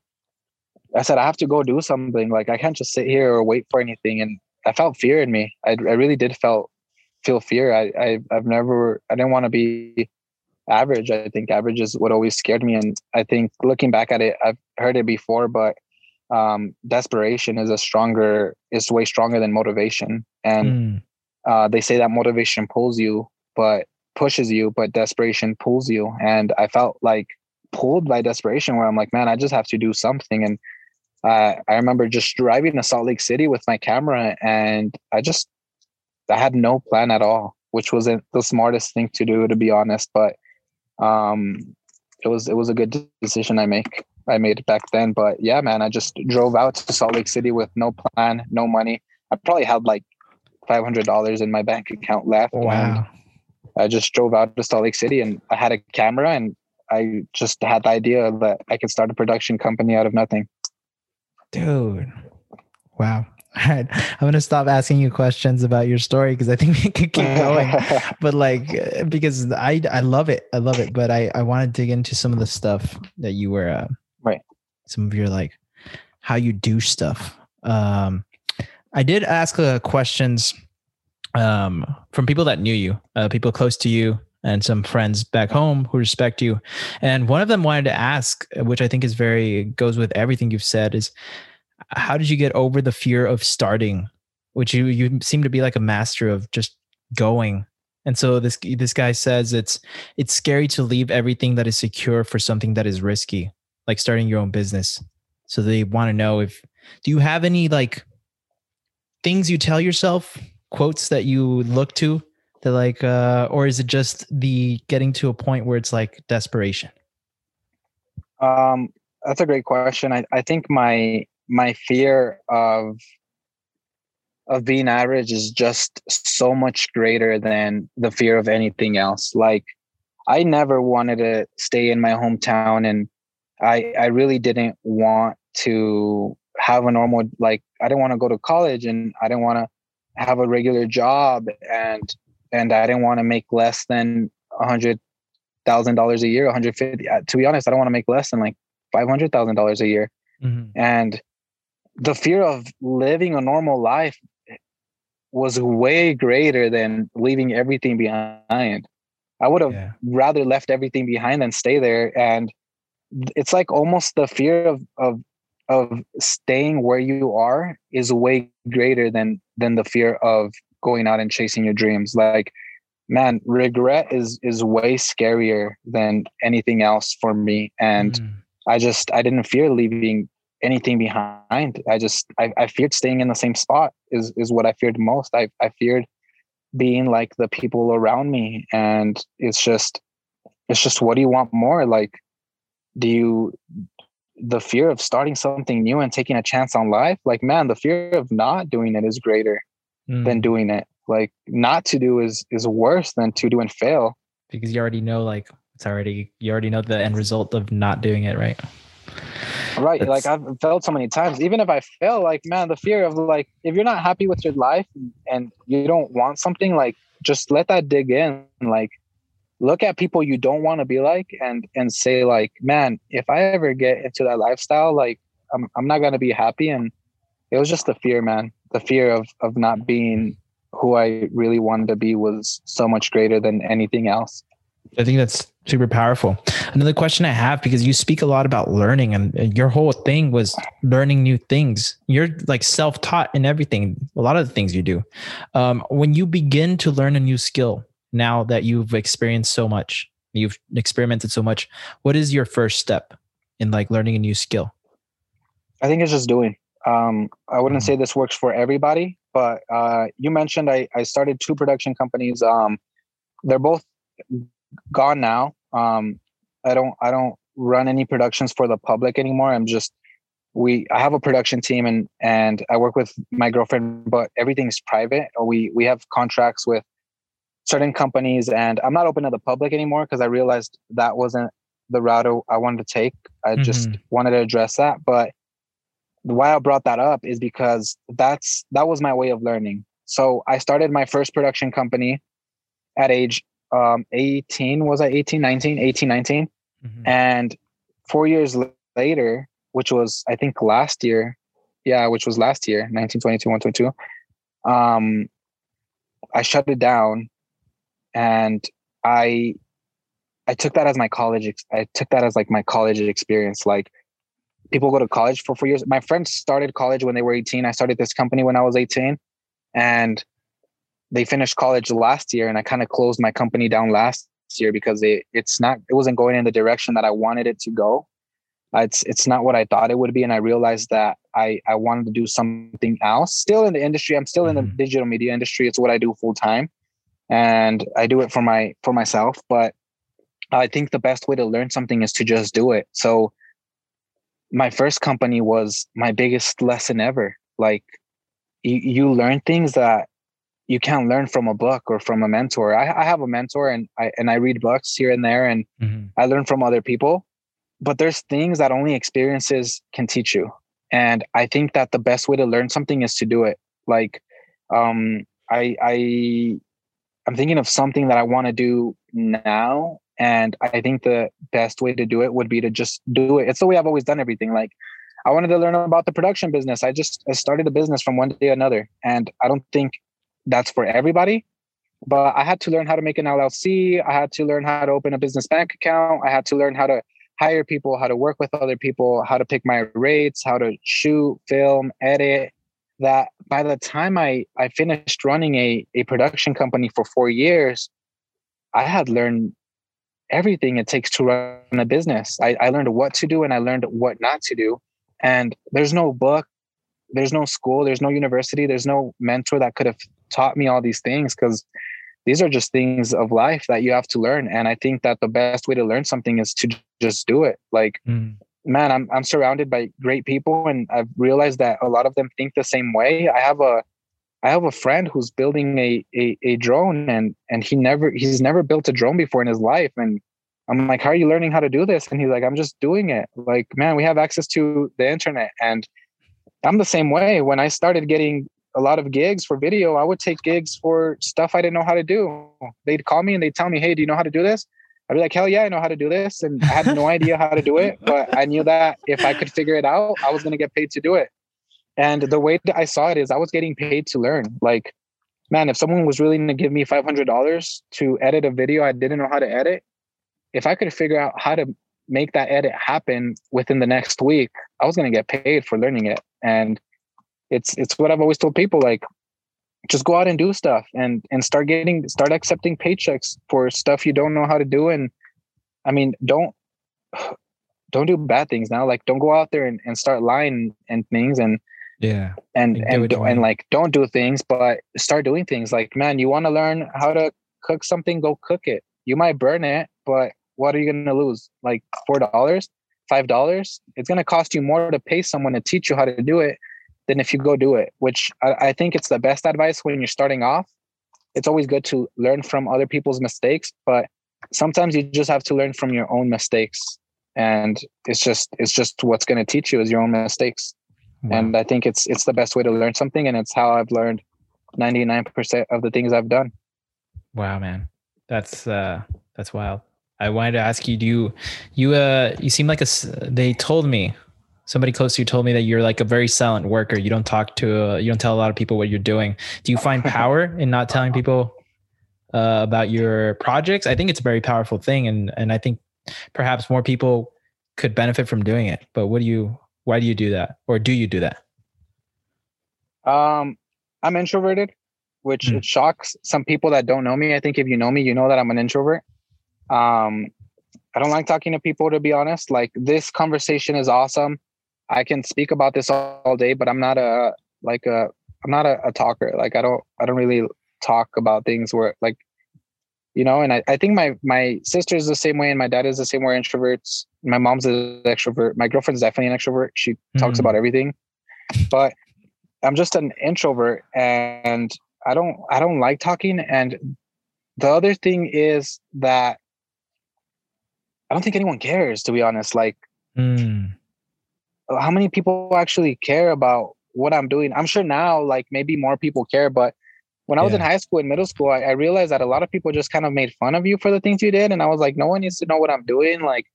I said, I have to go do something. Like I can't just sit here or wait for anything. And I felt fear in me. I, I really did felt feel fear. I, I I've never I didn't want to be average. I think average is what always scared me. And I think looking back at it, I've heard it before, but um, desperation is a stronger is way stronger than motivation. And
Mm.
uh, they say that motivation pulls you, but pushes you, but desperation pulls you. And I felt like pulled by desperation, where I'm like, man, I just have to do something. And uh, I remember just driving to Salt Lake City with my camera, and I just I had no plan at all, which wasn't the smartest thing to do, to be honest. But um, it was it was a good decision I make I made back then. But yeah, man, I just drove out to Salt Lake City with no plan, no money. I probably had like five hundred dollars in my bank account left. and
Wow.
I just drove out to Salt Lake City and I had a camera and I just had the idea that I could start a production company out of nothing.
Dude. Wow. All right. I'm going to stop asking you questions about your story because I think we could keep going. but like because I I love it. I love it. But I I want to dig into some of the stuff that you were uh,
Right.
Some of your like how you do stuff. Um I did ask uh, questions um from people that knew you, uh, people close to you and some friends back home who respect you. And one of them wanted to ask, which I think is very goes with everything you've said is how did you get over the fear of starting? Which you you seem to be like a master of just going. And so this this guy says it's it's scary to leave everything that is secure for something that is risky like starting your own business. So they want to know if do you have any like things you tell yourself quotes that you look to like uh or is it just the getting to a point where it's like desperation
Um, that's a great question. I, I think my my fear of of being average is just so much greater than the fear of anything else. Like I never wanted to stay in my hometown and I I really didn't want to have a normal like I didn't want to go to college and I didn't want to have a regular job and and I didn't want to make less than a hundred thousand dollars a year, 150. Uh, To be honest, I don't want to make less than like five hundred thousand dollars a year. And the fear of living a normal life was way greater than leaving everything behind. I would have
yeah
rather left everything behind than stay there. And it's like almost the fear of of of staying where you are is way greater than than the fear of going out and chasing your dreams. Like, man, regret is is way scarier than anything else for me. And
Mm.
I just I didn't fear leaving anything behind. I just I, I feared staying in the same spot is is what I feared most. I I feared being like the people around me. And it's just it's just what do you want more? Like do you the fear of starting something new and taking a chance on life? Like man, the fear of not doing it is greater than
Mm.
doing it. Like not to do is is worse than to do and fail.
because you already know like it's already you already know the end result of not doing it right
Right.
That's-
Like I've felt so many times, even if I fail, like, man, the fear of like, if you're not happy with your life and you don't want something, like, just let that dig in. Like, look at people you don't want to be like and, and say, like, man, if I ever get into that lifestyle, like, I'm, I'm not going to be happy. And it was just the fear, man. The fear of, of not being who I really wanted to be was so much greater than anything else.
I think that's super powerful. Another question I have because you speak a lot about learning and, your whole thing was learning new things. You're like self taught in everything, a lot of the things you do. Um, when you begin to learn a new skill, now that you've experienced so much, you've experimented so much, what is your first step in like learning a new skill?
I think it's just doing. Um, I wouldn't
Mhm.
say this works for everybody, but uh, you mentioned I, I started two production companies. Um, they're both gone now. Um, I don't I don't run any productions for the public anymore. I'm just we I have a production team and and I work with my girlfriend, but everything's private. We we have contracts with certain companies, and I'm not open to the public anymore because I realized that wasn't the route I wanted to take. I mm-hmm. just wanted to address that, but why I brought that up is because that's that was my way of learning. So I started my first production company at age um, 18 was I 18 19 18 19 mm-hmm. and 4 years later which was I think last year yeah which was last year 1922 122 um I shut it down and I I took that as my college I took that as like my college experience like people go to college for 4 years my friends started college when they were 18 I started this company when I was 18 and they finished college last year and I kind of closed my company down last year because it it's not it wasn't going in the direction that I wanted it to go. Uh, it's it's not what I thought it would be, and I realized that I I wanted to do something else. Still in the industry, I'm still in the mm-hmm. digital media industry. It's what I do full time, and I do it for my for myself. But I think the best way to learn something is to just do it. So my first company was my biggest lesson ever. Like you, you learn things that you can't learn from a book or from a mentor. I, I have a mentor and I and I read books here and there and mm-hmm. I learn from other people. But there's things that only experiences can teach you. And I think that the best way to learn something is to do it. Like um I I I'm thinking of something that I want to do now. And I think the best way to do it would be to just do it. It's the way I've always done everything. Like I wanted to learn about the production business. I just I started a business from one day to another. And I don't think that's for everybody. But I had to learn how to make an LLC. I had to learn how to open a business bank account. I had to learn how to hire people, how to work with other people, how to pick my rates, how to shoot, film, edit. That by the time I, I finished running a, a production company for four years, I had learned everything it takes to run a business. I, I learned what to do and I learned what not to do. And there's no book, there's no school, there's no university, there's no mentor that could have taught me all these things because these are just things of life that you have to learn and i think that the best way to learn something is to just do it like mm. man i'm i'm surrounded by great people and i've realized that a lot of them think the same way i have a i have a friend who's building a a, a drone and and he never he's never built a drone before in his life and i'm like how are you learning how to do this and he's like i'm just doing it like man we have access to the internet and i'm the same way when i started getting a lot of gigs for video, I would take gigs for stuff I didn't know how to do. They'd call me and they'd tell me, Hey, do you know how to do this? I'd be like, Hell yeah, I know how to do this. And I had no idea how to do it, but I knew that if I could figure it out, I was going to get paid to do it. And the way that I saw it is I was getting paid to learn. Like, man, if someone was willing to give me $500 to edit a video I didn't know how to edit, if I could figure out how to make that edit happen within the next week, I was going to get paid for learning it. And it's it's what I've always told people like just go out and do stuff and and start getting start accepting paychecks for stuff you don't know how to do and I mean don't don't do bad things now like don't go out there and, and start lying and things and
yeah
and and and, and like don't do things but start doing things like man you want to learn how to cook something go cook it you might burn it but what are you going to lose like four dollars five dollars it's going to cost you more to pay someone to teach you how to do it than if you go do it, which I, I think it's the best advice when you're starting off. It's always good to learn from other people's mistakes, but sometimes you just have to learn from your own mistakes. And it's just it's just what's going to teach you is your own mistakes. Wow. And I think it's it's the best way to learn something, and it's how I've learned 99% of the things I've done.
Wow, man. That's uh that's wild. I wanted to ask you, do you you uh you seem like a they told me somebody close to you told me that you're like a very silent worker. You don't talk to, uh, you don't tell a lot of people what you're doing. Do you find power in not telling people uh, about your projects? I think it's a very powerful thing, and and I think perhaps more people could benefit from doing it. But what do you? Why do you do that, or do you do that?
Um, I'm introverted, which mm. shocks some people that don't know me. I think if you know me, you know that I'm an introvert. Um, I don't like talking to people to be honest. Like this conversation is awesome. I can speak about this all day, but I'm not a like a I'm not a, a talker. Like I don't I don't really talk about things where like you know and I, I think my my sister is the same way and my dad is the same way introverts my mom's an extrovert my girlfriend's definitely an extrovert she mm-hmm. talks about everything but i'm just an introvert and i don't i don't like talking and the other thing is that i don't think anyone cares to be honest like mm. how many people actually care about what i'm doing i'm sure now like maybe more people care but when I was yeah. in high school and middle school, I, I, realized that a lot of people just kind of made fun of you for the things you did. And I was like, no one needs to know what I'm doing. Like,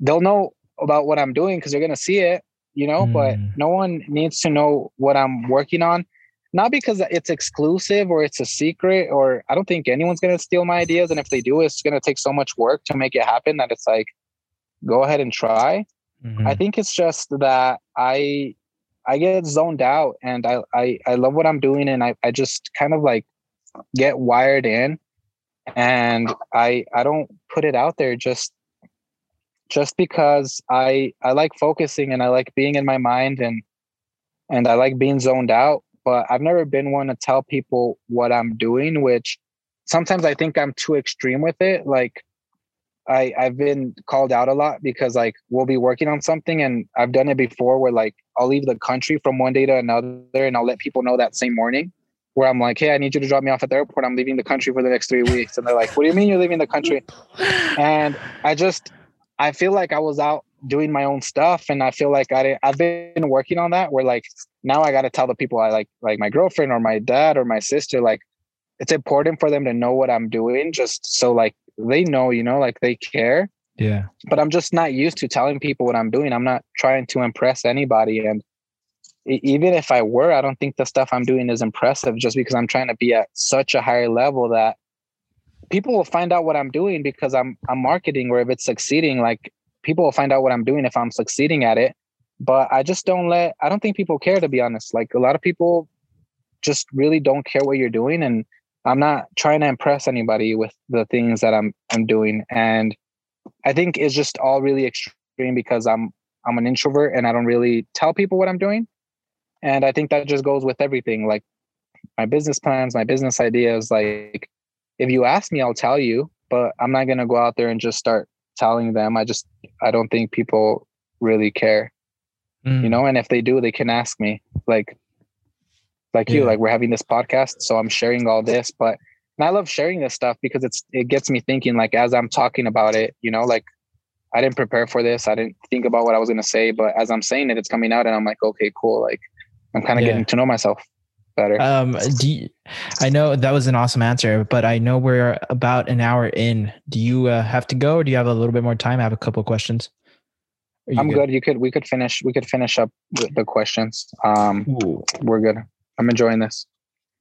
they'll know about what I'm doing because they're going to see it, you know, mm. but no one needs to know what I'm working on. Not because it's exclusive or it's a secret, or I don't think anyone's going to steal my ideas. And if they do, it's going to take so much work to make it happen that it's like, go ahead and try. Mm-hmm. I think it's just that I I get zoned out and I, I, I love what I'm doing and I, I just kind of like get wired in and I, I don't put it out there just, just because I, I like focusing and I like being in my mind and, and I like being zoned out, but I've never been one to tell people what I'm doing, which sometimes I think I'm too extreme with it. Like I I've been called out a lot because like we'll be working on something and I've done it before where like I'll leave the country from one day to another and I'll let people know that same morning where I'm like, hey, I need you to drop me off at the airport. I'm leaving the country for the next three weeks. And they're like, what do you mean you're leaving the country? And I just I feel like I was out doing my own stuff and I feel like I I've been working on that where like now I got to tell the people I like like my girlfriend or my dad or my sister like it's important for them to know what I'm doing just so like they know, you know, like they care.
Yeah.
But I'm just not used to telling people what I'm doing. I'm not trying to impress anybody. And even if I were, I don't think the stuff I'm doing is impressive just because I'm trying to be at such a higher level that people will find out what I'm doing because I'm I'm marketing or if it's succeeding, like people will find out what I'm doing if I'm succeeding at it. But I just don't let I don't think people care to be honest. Like a lot of people just really don't care what you're doing and I'm not trying to impress anybody with the things that I'm I'm doing. And I think it's just all really extreme because I'm I'm an introvert and I don't really tell people what I'm doing. And I think that just goes with everything, like my business plans, my business ideas. Like if you ask me, I'll tell you, but I'm not gonna go out there and just start telling them. I just I don't think people really care. Mm. You know, and if they do, they can ask me. Like like yeah. you like we're having this podcast so i'm sharing all this but and i love sharing this stuff because it's it gets me thinking like as i'm talking about it you know like i didn't prepare for this i didn't think about what i was going to say but as i'm saying it it's coming out and i'm like okay cool like i'm kind of yeah. getting to know myself better
um do you, i know that was an awesome answer but i know we're about an hour in do you uh, have to go or do you have a little bit more time i have a couple questions
i'm good? good? you could we could finish we could finish up the questions um Ooh. we're good I'm enjoying this.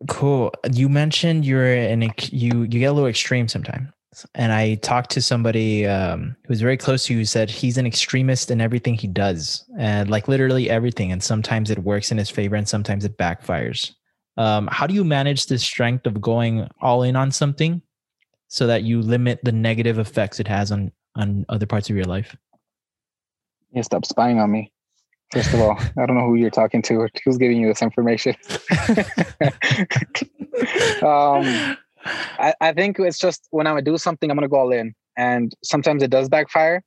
Cool. You mentioned you're in a, you you get a little extreme sometimes. And I talked to somebody um, who was very close to you who said he's an extremist in everything he does, and like literally everything. And sometimes it works in his favor, and sometimes it backfires. Um, how do you manage the strength of going all in on something so that you limit the negative effects it has on on other parts of your life?
You stop spying on me. First of all, I don't know who you're talking to or who's giving you this information. um, I, I, think it's just when I do something, I'm gonna go all in, and sometimes it does backfire,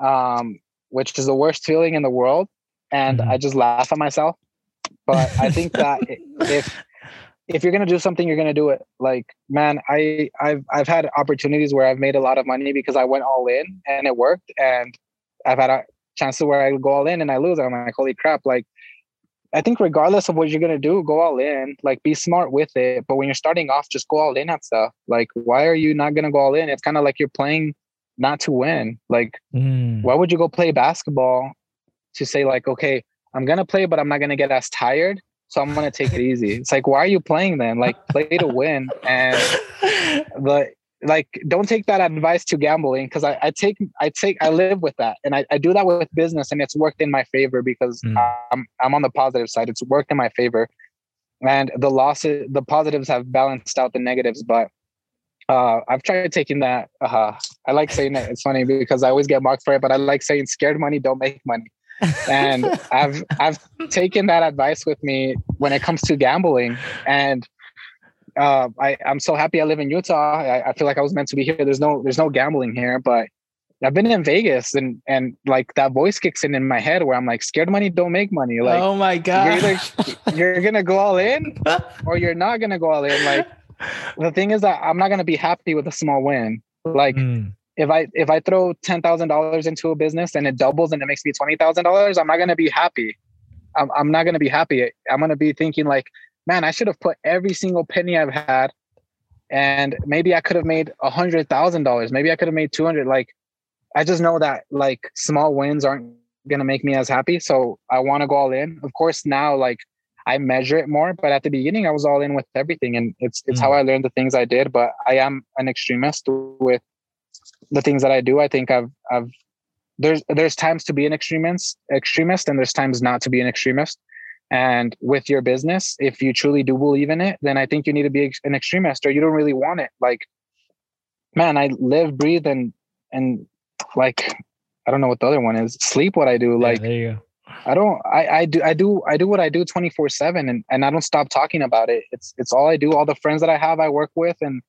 um, which is the worst feeling in the world. And mm-hmm. I just laugh at myself. But I think that if if you're gonna do something, you're gonna do it. Like, man, I I've I've had opportunities where I've made a lot of money because I went all in and it worked, and I've had chances where I go all in and I lose. I'm like, holy crap! Like, I think regardless of what you're gonna do, go all in. Like, be smart with it. But when you're starting off, just go all in at stuff. Like, why are you not gonna go all in? It's kind of like you're playing not to win. Like, mm. why would you go play basketball to say like, okay, I'm gonna play, but I'm not gonna get as tired. So I'm gonna take it easy. It's like, why are you playing then? Like, play to win. And the like don't take that advice to gambling because I, I, take I take I live with that and I, I do that with business and it's worked in my favor because mm. I'm I'm on the positive side. It's worked in my favor. And the losses the positives have balanced out the negatives, but uh, I've tried taking that. Uh, I like saying it. It's funny because I always get mocked for it, but I like saying scared money don't make money. and I've I've taken that advice with me when it comes to gambling. And uh, I, I'm so happy I live in Utah. I, I feel like I was meant to be here. There's no there's no gambling here, but I've been in Vegas and and like that voice kicks in in my head where I'm like, scared money don't make money. Like,
oh my god,
you're, either, you're gonna go all in or you're not gonna go all in. Like, the thing is that I'm not gonna be happy with a small win. Like, mm. if I if I throw ten thousand dollars into a business and it doubles and it makes me twenty thousand dollars, I'm not gonna be happy. I'm I'm not gonna be happy. I'm gonna be thinking like, man, I should have put every single penny I've had, and maybe I could have made a hundred thousand dollars. Maybe I could have made two hundred. Like I just know that like small wins aren't gonna make me as happy. So I want to go all in. Of course, now like I measure it more, but at the beginning I was all in with everything, and it's it's mm. how I learned the things I did. But I am an extremist with the things that I do. I think I've I've there's there's times to be an extremist extremist, and there's times not to be an extremist. And with your business, if you truly do believe in it, then I think you need to be an extremist, or you don't really want it. Like, man, I live, breathe, and and like I don't know what the other one is. Sleep what I do. Yeah, like there you go. I don't I, I do I do I do what I do 24 7 and, and I don't stop talking about it. It's it's all I do. All the friends that I have I work with and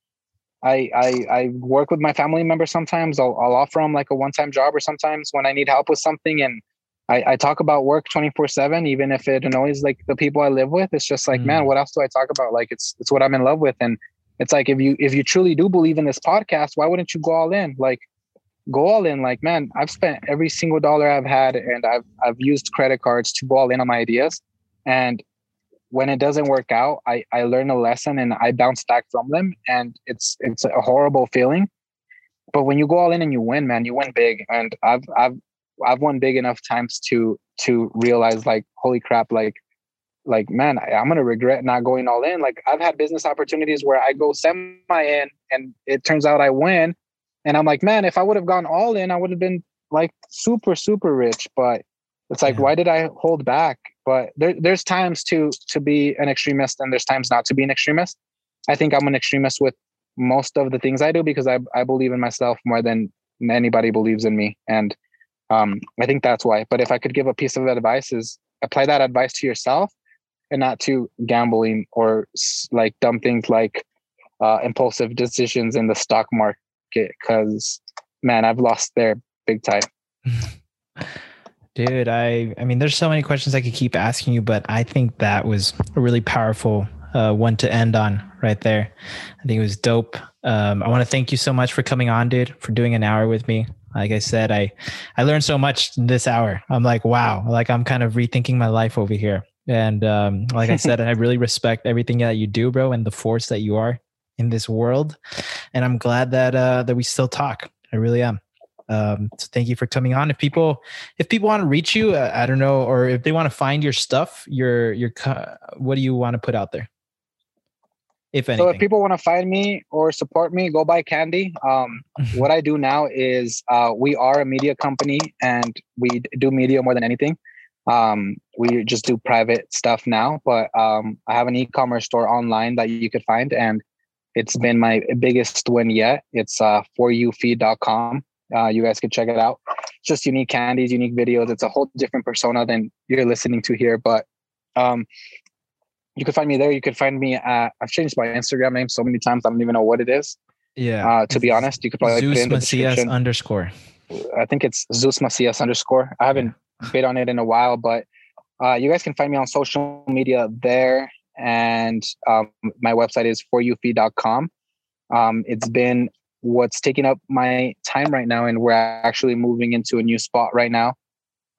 I I, I work with my family members sometimes. I'll, I'll offer them like a one-time job or sometimes when I need help with something and I, I talk about work 24 7 even if it annoys like the people I live with. It's just like, mm. man, what else do I talk about? Like it's it's what I'm in love with. And it's like if you if you truly do believe in this podcast, why wouldn't you go all in? Like go all in like man i've spent every single dollar i've had and i've i've used credit cards to go all in on my ideas and when it doesn't work out i i learn a lesson and i bounce back from them and it's it's a horrible feeling but when you go all in and you win man you win big and i've i've i've won big enough times to to realize like holy crap like like man I, i'm gonna regret not going all in like i've had business opportunities where i go semi in and it turns out i win and I'm like, man, if I would have gone all in, I would have been like super, super rich. But it's like, yeah. why did I hold back? But there, there's times to to be an extremist, and there's times not to be an extremist. I think I'm an extremist with most of the things I do because I I believe in myself more than anybody believes in me, and um, I think that's why. But if I could give a piece of advice, is apply that advice to yourself and not to gambling or like dumb things like uh, impulsive decisions in the stock market because man, I've lost there big time.
Dude, I I mean there's so many questions I could keep asking you, but I think that was a really powerful uh, one to end on right there. I think it was dope. Um, I want to thank you so much for coming on, dude, for doing an hour with me. Like I said, I I learned so much this hour. I'm like, wow, like I'm kind of rethinking my life over here. And um, like I said, I really respect everything that you do, bro, and the force that you are in this world. And I'm glad that uh, that we still talk. I really am. Um, so thank you for coming on. If people if people want to reach you, uh, I don't know, or if they want to find your stuff, your your what do you want to put out there? If anything.
So if people want to find me or support me, go buy candy. Um, what I do now is uh, we are a media company and we do media more than anything. Um, we just do private stuff now, but um, I have an e-commerce store online that you could find, and it's been my biggest win yet. It's uh, foryoufeed.com. Uh, you guys can check it out. It's just unique candies, unique videos. It's a whole different persona than you're listening to here. But um, you can find me there. You can find me at, I've changed my Instagram name so many times. I don't even know what it is.
Yeah.
Uh, to be honest, you could probably
Zeus put in the Macias underscore.
I think it's Zeus Macias underscore. I haven't bid on it in a while, but uh, you guys can find me on social media there and um, my website is foryoufeed.com. Um, it's been what's taking up my time right now, and we're actually moving into a new spot right now,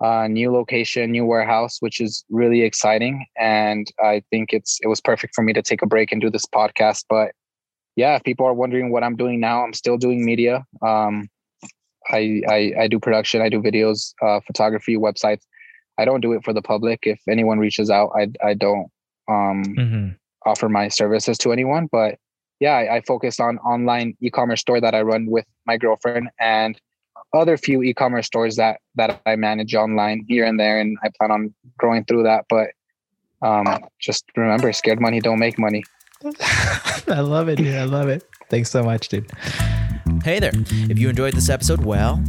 uh, new location, new warehouse, which is really exciting. And I think it's it was perfect for me to take a break and do this podcast. But yeah, if people are wondering what I'm doing now, I'm still doing media. Um, I, I, I do production, I do videos, uh, photography, websites. I don't do it for the public. If anyone reaches out, I I don't um, mm-hmm. offer my services to anyone. But yeah, I, I focus on online e-commerce store that I run with my girlfriend and other few e-commerce stores that that I manage online here and there, and I plan on growing through that. But um, just remember, scared money don't make money.
I love it, dude. I love it. Thanks so much, dude. Hey there. If you enjoyed this episode, well,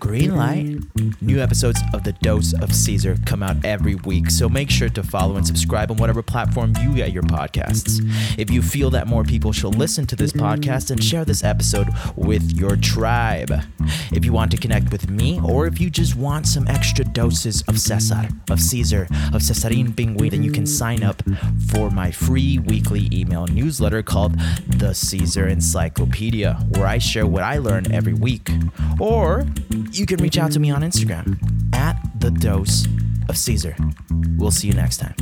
green light. New episodes of The Dose of Caesar come out every week, so make sure to follow and subscribe on whatever platform you get your podcasts. If you feel that more people should listen to this podcast, then share this episode with your tribe. If you want to connect with me, or if you just want some extra doses of Cesar, of Caesar, of Cesarin Pingüi, then you can sign up for my free weekly email newsletter called The Caesar Encyclopedia, where I share what I learn every week. Or you can reach out to me on Instagram at the dose of Caesar. We'll see you next time.